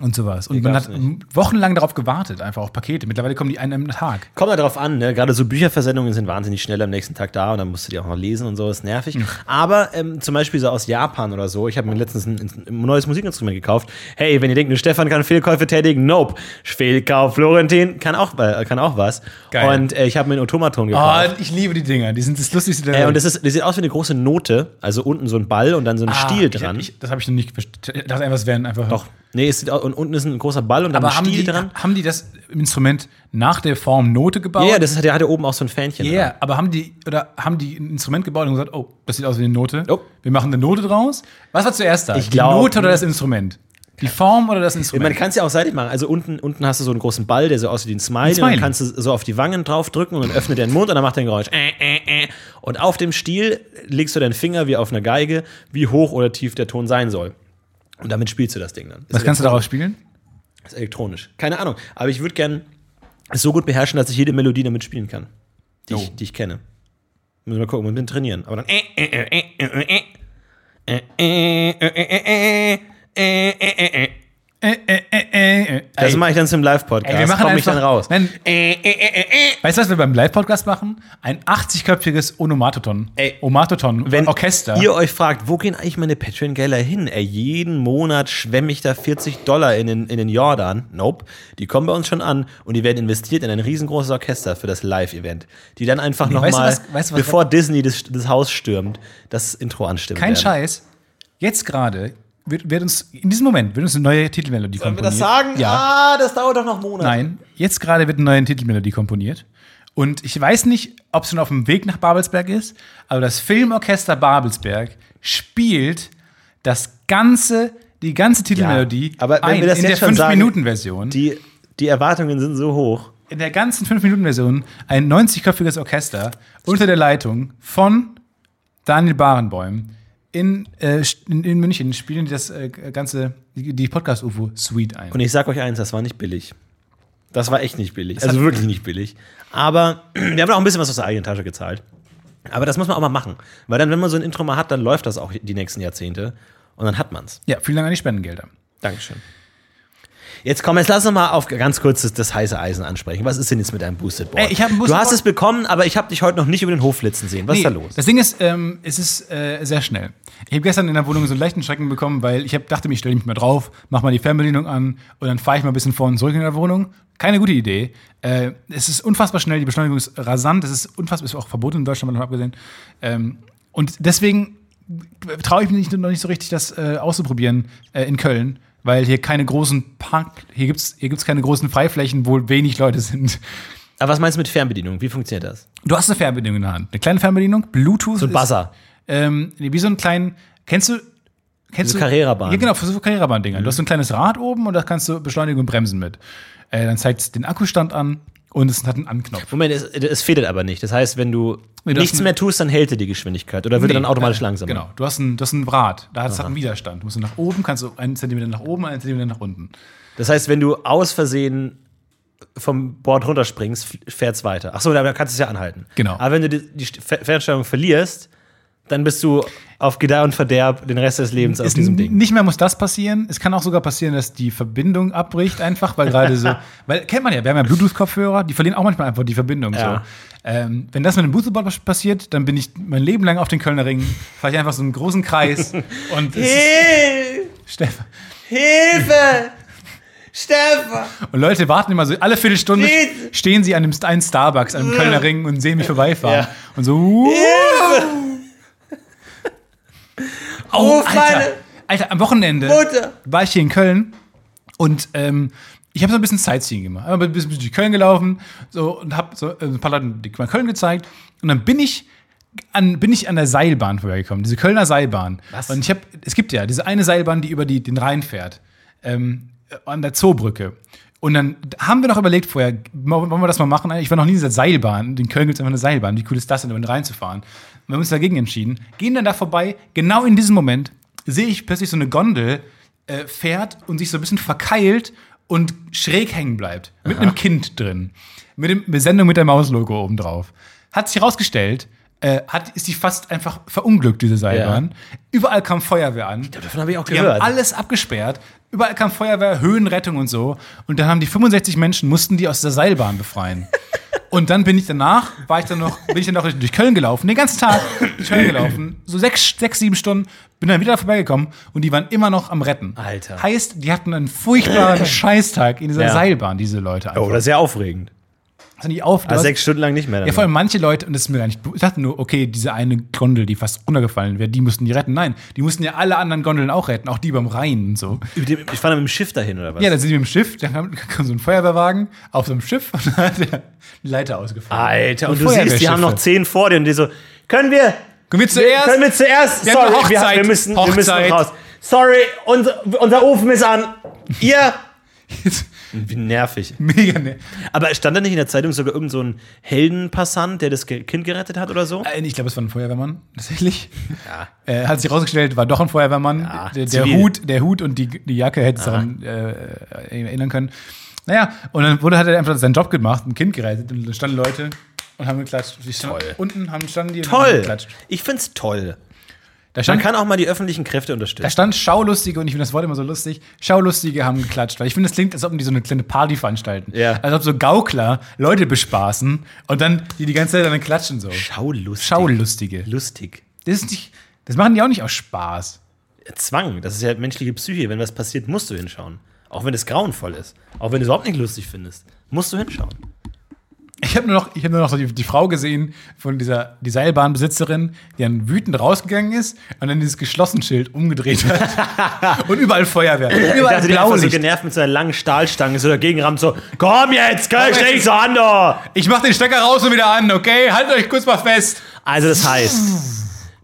Und sowas. Und man hat nicht. wochenlang darauf gewartet, einfach auf Pakete. Mittlerweile kommen die einen am Tag. Kommt halt drauf an, ne? Gerade so Bücherversendungen sind wahnsinnig schnell am nächsten Tag da und dann musst du die auch noch lesen und so, ist nervig. Aber ähm, zum Beispiel so aus Japan oder so, ich habe mir letztens ein, ein neues Musikinstrument gekauft. Hey, wenn ihr denkt, nur Stefan kann Fehlkäufe tätigen, nope. Fehlkauf, Florentin kann auch, äh, kann auch was. Geil. Und äh, ich habe mir einen Automaton Oh, gekauft. ich liebe die Dinger. Die sind das Lustigste der Äh, und das, ist, das sieht aus wie eine große Note, also unten so ein Ball und dann so ein Ah, Stiel ich- dran. Ich, das habe ich noch nicht verstanden. Ich dachte einfach, wären einfach. Doch. Nee, es sieht, und unten ist ein großer Ball und dann Aber ein haben Stiel die, dran. haben die das Instrument nach der Form Note gebaut? Ja, yeah, das hat, der hat ja oben auch so ein Fähnchen. Ja, dran. aber haben die oder haben die ein Instrument gebaut und gesagt, oh, das sieht aus wie eine Note. Oh. Wir machen eine Note draus. Was war zuerst da? Ich die glaub- Note oder das Instrument? Die Form oder das Man Instrument? kann es ja auch seitlich machen. Also unten, unten hast du so einen großen Ball, der so aussieht wie ein Smiley. Ein Smiley. Und dann kannst du so auf die Wangen draufdrücken und dann öffnet er den Mund und dann macht er ein Geräusch. Äh, äh, äh. Und auf dem Stiel legst du deinen Finger wie auf einer Geige, wie hoch oder tief der Ton sein soll. Und damit spielst du das Ding dann. Was kannst du darauf spielen? Das ist elektronisch. Keine Ahnung. Aber ich würde gern es so gut beherrschen, dass ich jede Melodie damit spielen kann, die, ich, Oh. die ich kenne. Müssen wir mal gucken, wir müssen trainieren. Aber dann. Äh, äh, äh, äh. Das mache ich dann zum Live-Podcast. Wir machen Komm einfach, dann raus. Nein, äh, äh, äh, äh. Weißt du, was wir beim Live-Podcast machen? Ein 80-köpfiges Onomatoton. Ey, Omatoton. Wenn Orchester. ihr euch fragt, wo gehen eigentlich meine Patreon-Gelder hin? Ey, jeden Monat schwemme ich da 40 Dollar in den, in den Jordan. Nope. Die kommen bei uns schon an und die werden investiert in ein riesengroßes Orchester für das Live-Event. Die dann einfach nee, nochmal, weißt du weißt du bevor Disney das, das, Haus stürmt, das Intro anstimmen. Kein werden. Scheiß. Jetzt gerade wird, wird uns, in diesem Moment wird uns eine neue Titelmelodie Sollen wir komponiert. das sagen? Ja. Ah, das dauert doch noch Monate. Nein, jetzt gerade wird eine neue Titelmelodie komponiert. Und ich weiß nicht, ob es schon auf dem Weg nach Babelsberg ist, aber das Filmorchester Babelsberg spielt das ganze, die ganze Titelmelodie aber wenn ein wir das in jetzt der schon sagen, 5-Minuten-Version. Die, die Erwartungen sind so hoch. In der ganzen 5-Minuten-Version ein 90-köpfiges Orchester unter der Leitung von Daniel Barenboim in, äh, in, in München spielen die das äh, ganze, die, die Podcast-UFO-Suite ein. Und ich sag euch eins, das war nicht billig. Das war echt nicht billig. Also wirklich nicht billig. Aber wir haben auch ein bisschen was aus der eigenen Tasche gezahlt. Aber das muss man auch mal machen. Weil dann, wenn man so ein Intro mal hat, dann läuft das auch die nächsten Jahrzehnte. Und dann hat man's. Ja, vielen Dank an die Spendengelder. Dankeschön. Jetzt komm, jetzt lass uns mal auf ganz kurz das, das heiße Eisen ansprechen. Was ist denn jetzt mit deinem Boosted Board? Ey, ich hab ein Boosted du hast Board. es bekommen, aber ich habe dich heute noch nicht über den Hof flitzen sehen. Was ist da Nee, los? Das Ding ist, ähm, es ist äh, sehr schnell. Ich habe gestern in der Wohnung so einen leichten Schrecken bekommen, weil ich hab, dachte mir, ich stelle mich mal drauf, mach mal die Fernbedienung an und dann fahre ich mal ein bisschen vor und zurück in der Wohnung. Keine gute Idee. Äh, es ist unfassbar schnell, die Beschleunigung ist rasant, es ist unfassbar, ist auch verboten in Deutschland, mal abgesehen. Ähm, und deswegen traue ich mich noch nicht so richtig, das äh, auszuprobieren äh, in Köln, weil hier keine großen Park, hier gibt's hier gibt's keine großen Freiflächen, wo wenig Leute sind. Aber was meinst du mit Fernbedienung? Wie funktioniert das? Du hast eine Fernbedienung in der Hand, eine kleine Fernbedienung, Bluetooth. So ein ist- Buzzer. ähm, nee, wie so einen kleinen, kennst du, kennst So du? Carrera-Bahn. Ja, genau, für so Carrera-Bahn-Dinger. Du hast so ein kleines Rad oben und da kannst du Beschleunigung und Bremsen mit. Äh, dann zeigt es den Akkustand an und es hat einen Anknopf. Moment, es, es federt aber nicht. Das heißt, wenn du Nee, du hast nichts mehr tust, dann hält er die Geschwindigkeit. Oder wird er Nee, dann automatisch äh, langsamer? Genau, du hast ein, du hast ein Rad, da hat es hat einen Widerstand. Du musst du nach oben, kannst du einen Zentimeter nach oben, einen Zentimeter nach unten. Das heißt, wenn du aus Versehen vom Board runterspringst, fährt es weiter. Achso, dann kannst du es ja anhalten. Genau. Aber wenn du die, die Fer- Fernstellung verlierst, dann bist du auf Gedeih und Verderb den Rest des Lebens auf Ist diesem Ding. Nicht mehr muss das passieren. Es kann auch sogar passieren, dass die Verbindung abbricht, einfach, weil gerade so. Weil kennt man ja, wir haben ja Bluetooth-Kopfhörer, die verlieren auch manchmal einfach die Verbindung. Ja. So. Ähm, wenn das mit dem Bluetooth passiert, dann bin ich mein Leben lang auf den Kölner Ring, fahre ich einfach so einen großen Kreis und Hilfe! Stefan. Hilfe! Stefan! Und Leute warten immer so, alle Viertelstunde stehen sie an dem einen Starbucks, an dem Kölner Ring und sehen mich vorbeifahren. Ja. Und so, uh, oh, Ruf Alter, Alter, am Wochenende Mutter. war ich hier in Köln und ähm, ich habe so ein bisschen Sightseeing gemacht. Einmal ein bisschen durch Köln gelaufen so, und habe so äh, ein paar Leuten mal Köln gezeigt. Und dann bin ich an, bin ich an der Seilbahn vorbeigekommen, diese Kölner Seilbahn. Was? Und ich habe, es gibt ja diese eine Seilbahn, die über die, den Rhein fährt, ähm, an der Zoobrücke. Und dann haben wir noch überlegt vorher, wollen wir das mal machen? Ich war noch nie in dieser Seilbahn. In Köln gibt es einfach eine Seilbahn. Wie cool ist das denn, über den Rhein zu fahren? Wir haben uns dagegen entschieden. Gehen dann da vorbei. Genau in diesem Moment sehe ich plötzlich so eine Gondel äh, fährt und sich so ein bisschen verkeilt und schräg hängen bleibt. Mit einem Kind drin. Mit dem mit Sendung mit der Maus-Logo oben drauf. Hat sich herausgestellt, äh, hat, ist die fast einfach verunglückt, diese Seilbahn. Überall kam Feuerwehr an. Davon habe ich auch Die haben alles abgesperrt. Überall kam Feuerwehr, Höhenrettung und so. Und dann haben die 65 Menschen, mussten die aus der Seilbahn befreien. Und dann bin ich danach, war ich dann noch, bin ich dann noch durch Köln gelaufen, den ganzen Tag durch Köln gelaufen, so sechs, sechs, sieben Stunden, bin dann wieder vorbeigekommen und die waren immer noch am Retten. Alter. Heißt, die hatten einen furchtbaren Scheißtag in dieser Ja. Seilbahn, diese Leute. Oh, das ist ja aufregend. Also nicht auf, Also hast- sechs Stunden lang nicht mehr. ja, vor allem manche Leute, und das ist mir gar nicht, ich dachte nur, okay, diese eine Gondel, die fast runtergefallen wäre, die mussten die retten. Nein, die mussten ja alle anderen Gondeln auch retten, auch die beim Rhein und so. ich fahre mit dem Schiff dahin, oder was? Ja, dann sind die mit dem Schiff, dann kam, kam so ein Feuerwehrwagen auf so einem Schiff und dann hat der Leiter ausgefahren. Alter, So und du siehst, die haben noch zehn vor dir und die so, können wir, Können wir zuerst? können wir zuerst, Wir sorry, wir, Hochzeit. wir, müssen, wir müssen Hochzeit. noch raus. Sorry, unser, unser Ofen ist an. Ihr, wie nervig. Mega ne. Aber stand da nicht in der Zeitung sogar irgend so ein Heldenpassant, der das Kind gerettet hat oder so? Äh, Ich glaube, es war ein Feuerwehrmann, tatsächlich. Äh, hat sich rausgestellt, war doch ein Feuerwehrmann. Ja, der, der. Hut, der Hut und die, die Jacke hätte es daran äh, erinnern können. Naja, und dann wurde, hat er einfach seinen Job gemacht, ein Kind gerettet und da standen Leute und haben geklatscht. Die Toll. Unten haben, standen die und haben Toll. geklatscht. Ich find's toll. Da Man stand, kann auch mal die öffentlichen Kräfte da unterstützen. stand Schaulustige und ich finde das Wort immer so lustig. Schaulustige haben geklatscht, weil ich finde, das klingt, als ob die so eine kleine Party veranstalten. Ja. Als ob so Gaukler Leute bespaßen und dann die die ganze Zeit dann klatschen so. Schaulustig. Schaulustige. Lustig. Das, ist nicht, das machen die auch nicht aus Spaß. Zwang, das ist ja menschliche Psyche. Wenn was passiert, musst du hinschauen. Auch wenn es grauenvoll ist. Auch wenn du es überhaupt nicht lustig findest. Musst du hinschauen. Ich habe nur noch, ich hab nur noch so die, die Frau gesehen von dieser die Seilbahnbesitzerin, die dann wütend rausgegangen ist und dann dieses geschlossen Schild umgedreht hat. und überall Feuerwehr. Ich Überall dachte, der einfach so Blaulicht. genervt mit seiner langen Stahlstange so dagegen rammt, so, komm jetzt, gell, stell dich so an, da. ich mach den Stecker raus und wieder an, okay? Haltet euch kurz mal fest. Also das heißt,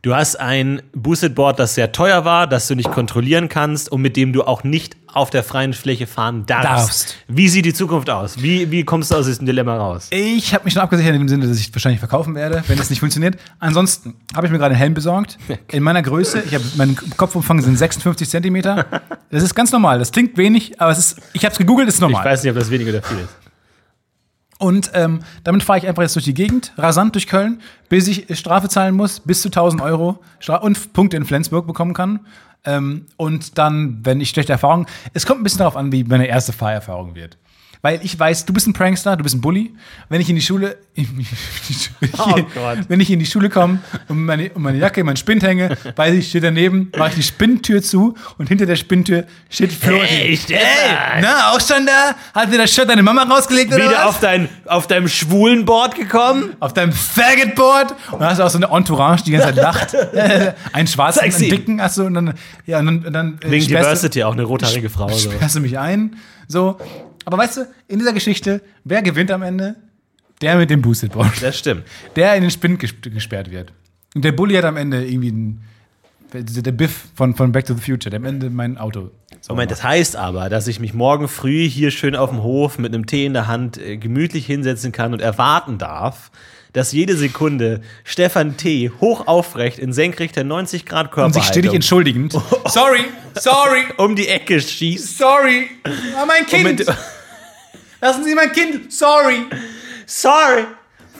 du hast ein Boosted Board, das sehr teuer war, das du nicht kontrollieren kannst und mit dem du auch nicht auf der freien Fläche fahren darfst. Darfst. Wie sieht die Zukunft aus? Wie, wie kommst du aus diesem Dilemma raus? Ich habe mich schon abgesichert in dem Sinne, dass ich wahrscheinlich verkaufen werde, wenn es nicht funktioniert. Ansonsten habe ich mir gerade einen Helm besorgt. In meiner Größe. Ich habe mein Kopfumfang sind 56 Zentimeter. Das ist ganz normal. Das klingt wenig, aber es ist. Ich habe es gegoogelt, ist Ich normal. weiß nicht, ob das wenig oder viel ist. Und ähm, damit fahre ich einfach jetzt durch die Gegend, rasant durch Köln, bis ich Strafe zahlen muss, bis zu 1000 Euro Stra und Punkte in Flensburg bekommen kann. Ähm, und dann, wenn ich schlechte Erfahrungen, es kommt ein bisschen darauf an, wie meine erste Fahrerfahrung wird. Weil ich weiß, du bist ein Prankster, du bist ein Bully. Wenn ich in die Schule, in die, Oh wenn ich in die Schule komme und meine, und meine Jacke, mein Spind hänge, weiß ich, steht daneben, mache ich die Spinntür zu und hinter der Spinntür steht Florentin. Hey! Hey, na, auch schon da? Hat dir das Shirt deine Mama rausgelegt oder Wieder was? auf, dein, auf deinem schwulen Board gekommen? auf deinem Faggot-Board und dann hast du auch so eine Entourage, die die ganze Zeit lacht. einen schwarzen, einen dicken, du, und dann, ja, und dann, und dann äh, Wegen Diversity, auch eine rothaarige Frau. So. sperrst du mich ein, so. Aber weißt du, in dieser Geschichte, wer gewinnt am Ende? Der mit dem Boosted Board. Das stimmt. Der in den Spind ges- gesperrt wird. Und der Bully hat am Ende irgendwie einen, der Biff von, von Back to the Future, der am Ende mein Auto. Moment, das heißt aber, dass ich mich morgen früh hier schön auf dem Hof mit einem Tee in der Hand äh, gemütlich hinsetzen kann und erwarten darf, dass jede Sekunde Stefan T. hoch aufrecht in senkrechter 90 Grad und Körperhaltung sich stetig entschuldigend. Sorry, sorry, um die Ecke schießt. sorry. Ah, mein Kind. Lassen Sie mein Kind. Sorry. Sorry!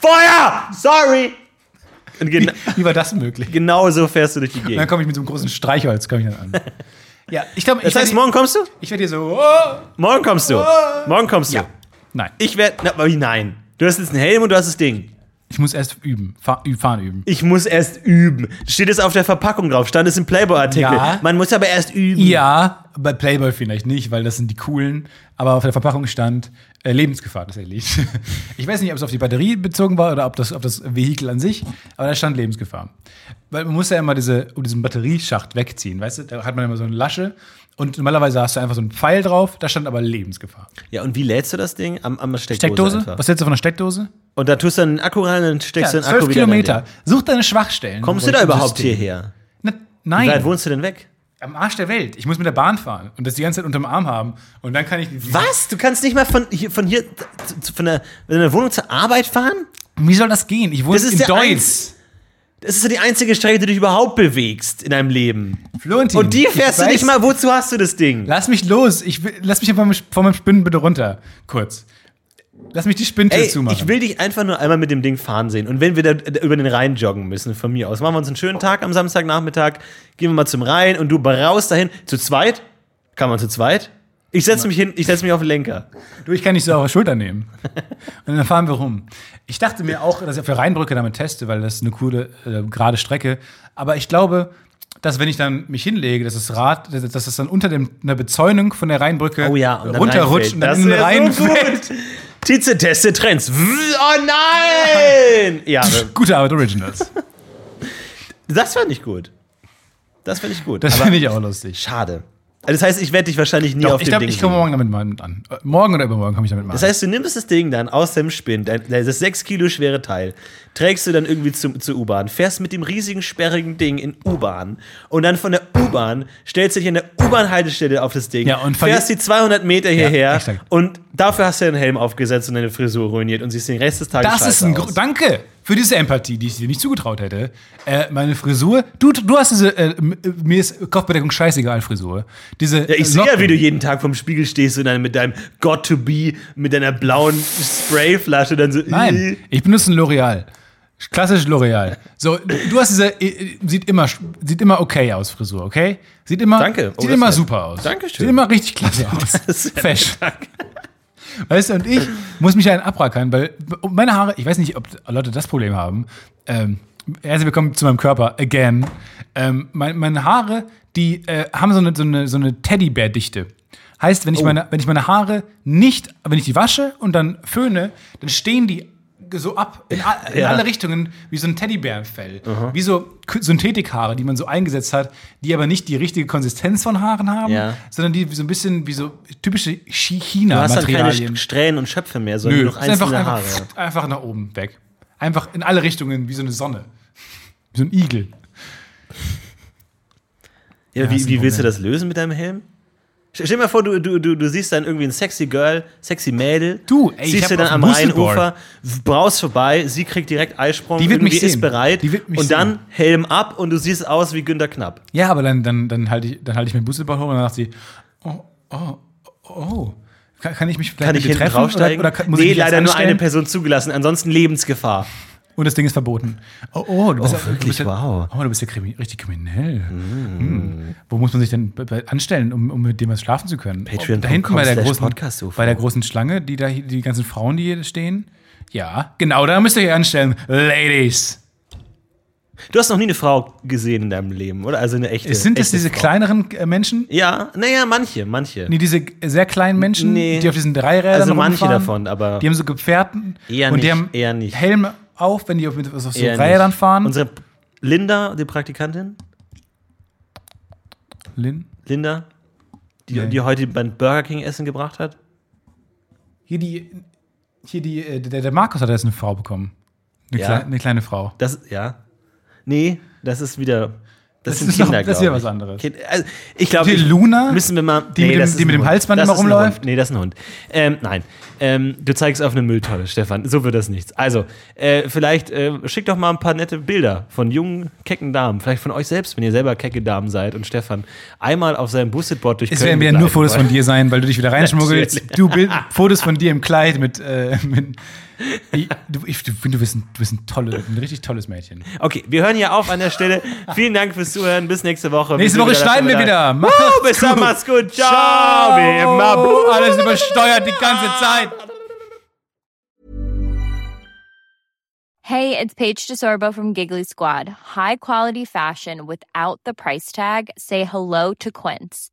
Feuer! Sorry! Und gen Wie war das möglich? genau so fährst du durch die Und dann Gegend. komme ich mit so einem großen Streichholz komm ich dann an. Ja, ich glaube, ich Das heißt, werd- morgen kommst du? ich werde hier so. Oh, Morgen kommst du. Morgen kommst du. Ja. nein, Ich werde. Wie nein? Du hast jetzt einen Helm und du hast das Ding. ich muss erst üben. Fahr, fahren üben. Ich muss erst üben. Steht es auf der Verpackung drauf, stand es im Playboy-Artikel. Ja. Man muss aber erst üben. Ja, bei Playboy vielleicht nicht, weil das sind die coolen. Aber auf der Verpackung stand äh, Lebensgefahr tatsächlich. Ich weiß nicht, ob es auf die Batterie bezogen war oder ob das, ob das Vehikel an sich, aber da stand Lebensgefahr. Weil man muss ja immer diese, um diesen Batterieschacht wegziehen, weißt du? Da hat man immer so eine Lasche und normalerweise hast du einfach so einen Pfeil drauf, da stand aber Lebensgefahr. Ja, und wie lädst du das Ding? Am, am Steckdose. Steckdose? einfach. Was hältst du von einer Steckdose? Und da tust du einen Akku rein und steckst Ja, den Akku 12 wieder Kilometer. Such deine Schwachstellen. Kommst du da überhaupt System. hierher? Na, Wie weit nein, wohnst du denn weg? Am Arsch der Welt. Ich muss mit der Bahn fahren und das die ganze Zeit unterm Arm haben. Und dann kann ich. Was? Du kannst nicht mal von hier, von hier von der, von der Wohnung zur Arbeit fahren? Wie soll das gehen? Ich wohne Das ist in Deutsch. Das ist so die einzige Strecke, die du dich überhaupt bewegst in deinem Leben. Florentin. Und die fährst du nicht mal. Wozu hast du das Ding? Lass mich los. Ich lass mich von meinem Spinnen bitte runter. Kurz. Lass mich die Spinntür Ey, zumachen. ich will dich einfach nur einmal mit dem Ding fahren sehen. Und wenn wir da über den Rhein joggen müssen, von mir aus, machen wir uns einen schönen Tag am Samstagnachmittag, gehen wir mal zum Rhein und du braust dahin. Zu zweit? Kann man zu zweit? Ich setze mich hin, ich setze mich auf den Lenker. Du, ich kann dich so auf die Schulter nehmen. Und dann fahren wir rum. Ich dachte mir auch, dass ich auf der Rheinbrücke damit teste, weil das ist eine coole, äh, gerade Strecke. Aber ich glaube, dass wenn ich dann mich hinlege, dass das Rad, dass das dann unter dem, einer Bezäunung von der Rheinbrücke Oh ja, runterrutscht und dann in den Rhein so fällt. Tietze teste Trends. Oh nein! Ja, Gute Arbeit, Originals. das fand ich gut. Das finde ich gut. Das finde ich auch lustig. schade. Also das heißt, ich werde dich wahrscheinlich nie Doch, auf ich dem glaube, Ding ich komme morgen damit mal mit an. Äh, Morgen oder übermorgen komme ich damit mal Das an. heißt, du nimmst das Ding dann aus dem Spinn, dein, das 6 Kilo schwere Teil, trägst du dann irgendwie zum, zur U-Bahn, fährst mit dem riesigen, sperrigen Ding in U-Bahn und dann von der U-Bahn stellst du dich an der U-Bahn-Haltestelle auf das Ding, Ja, und fährst die 200 Meter hierher exakt. und dafür hast du einen Helm aufgesetzt und deine Frisur ruiniert und siehst den Rest des Tages Das ist ein aus. Danke für diese Empathie, die ich dir nicht zugetraut hätte. Äh, meine Frisur, du, du hast diese, äh, äh, mir ist Kopfbedeckung scheißegal Frisur. Diese Ja, ich sehe ja, wie du jeden Tag vorm Spiegel stehst und dann mit deinem Got to be, mit deiner blauen Sprayflasche dann so. Nein, ich benutze ein L'Oreal. Klassisch L'Oreal. So, du hast diese, äh, sieht immer, sieht immer okay aus, Frisur, okay? Sieht immer, Danke. Oh, sieht immer nett. super aus. Dankeschön. Sieht immer richtig klasse aus. Fesch. Weißt du, und ich muss mich einen abrackern, weil meine Haare, ich weiß nicht, ob Leute das Problem haben. Ähm, herzlich willkommen zu meinem Körper, again. Ähm, mein, meine Haare, die äh, haben so eine, so eine, so eine Teddybär-Dichte. Heißt, wenn ich, meine, wenn ich meine Haare nicht, wenn ich die wasche und dann föhne, dann stehen die so ab in, a- in Ja. alle Richtungen wie so ein Teddybärfell. Wie so Synthetikhaare, die man so eingesetzt hat, die aber nicht die richtige Konsistenz von Haaren haben, Ja. sondern die so ein bisschen wie so typische Du hast dann keine China-Materialien. Strähnen und Schöpfe mehr, sondern Nö, noch ist einfach, einzelne Haare. einfach, einfach nach oben weg. Einfach in alle Richtungen wie so eine Sonne. Wie so ein Igel. Ja, Ja, wie, wie willst du das lösen mit deinem Helm? Stell dir mal vor, du, du, du, du siehst dann irgendwie ein sexy Girl, sexy Mädel. Du, ey, siehst du dann am Rheinufer, braust vorbei, sie kriegt direkt Eisprung, Die wird mich irgendwie ist sehen. bereit Die wird mich und dann sehen. Helm ab und du siehst aus wie Günter Knapp. Ja, aber dann, dann, dann halte ich, dann halte ich meinen Boostedball hoch und dann sagt sie, oh, oh, oh. Kann, kann ich mich vielleicht Kann ich hinten treffen? draufsteigen? Oder, oder kann, muss ich nee, leider nur eine Person zugelassen, ansonsten Lebensgefahr. Und das Ding ist verboten. Oh, oh du bist, Oh, ja- wirklich? ja, Wow. Oh, du bist ja krimi richtig kriminell. Hm. Wo muss man sich denn anstellen, um, um mit dem was schlafen zu können? Patreon.com da hinten bei der, großen, bei der großen Schlange, die da die ganzen Frauen, die hier stehen. Ja, genau, da müsst ihr euch anstellen. Ladies. Du hast noch nie eine Frau gesehen in deinem Leben, oder? Also eine echte. Sind das echte diese Frau. kleineren äh, Menschen? Ja, naja, manche, manche. Nee, diese sehr kleinen Menschen, Nee. die auf diesen Dreirädern Also manche davon, aber Die haben so Gefährten Eher und die nicht, haben eher nicht. Helme auf, wenn die auf, mit- auf so eher fahren. Unsere Linda, die Praktikantin, Lin? Linda, die, Nee. die heute beim Burger King Essen gebracht hat. Hier die, hier die, äh, der, der Markus hat jetzt eine Frau bekommen. Eine, Ja. klei- eine kleine Frau. Das, ja. Nee, das ist wieder. Das, Das sind Kinder, das ist ich. was anderes. Kind, also, ich glaube, Die Luna, müssen wir mal. die mit dem- die mit dem. Halsband immer rumläuft? Nee, das ist ein Hund. Ähm, nein. Ähm, du zeigst auf eine Mülltonne, Stefan. So wird das nichts. Also, äh, vielleicht äh, schickt doch mal ein paar nette Bilder von jungen, kecken Damen. Vielleicht von euch selbst, wenn ihr selber kecke Damen seid und Stefan einmal auf seinem Boosted-Board durch es werden wieder nur Fotos von dir sein, weil du dich wieder reinschmuggelst. Du Bild, Fotos von dir im Kleid mit, äh, mit ich, du, ich, du, du, bist ein, du bist ein, tolle, ein richtig tolles Mädchen. Okay, wir hören hier auf an der Stelle. Vielen Dank fürs Zuhören. Bis nächste Woche. Nächste Woche schneiden wir wieder. Macht's Woo, bis dann, macht's gut. Ciao. Ciao. Wie immer. Buh. Alles übersteuert die ganze Zeit. Hey, it's Paige DeSorbo from Giggly Squad. High quality fashion without the price tag. Say hello to Quince.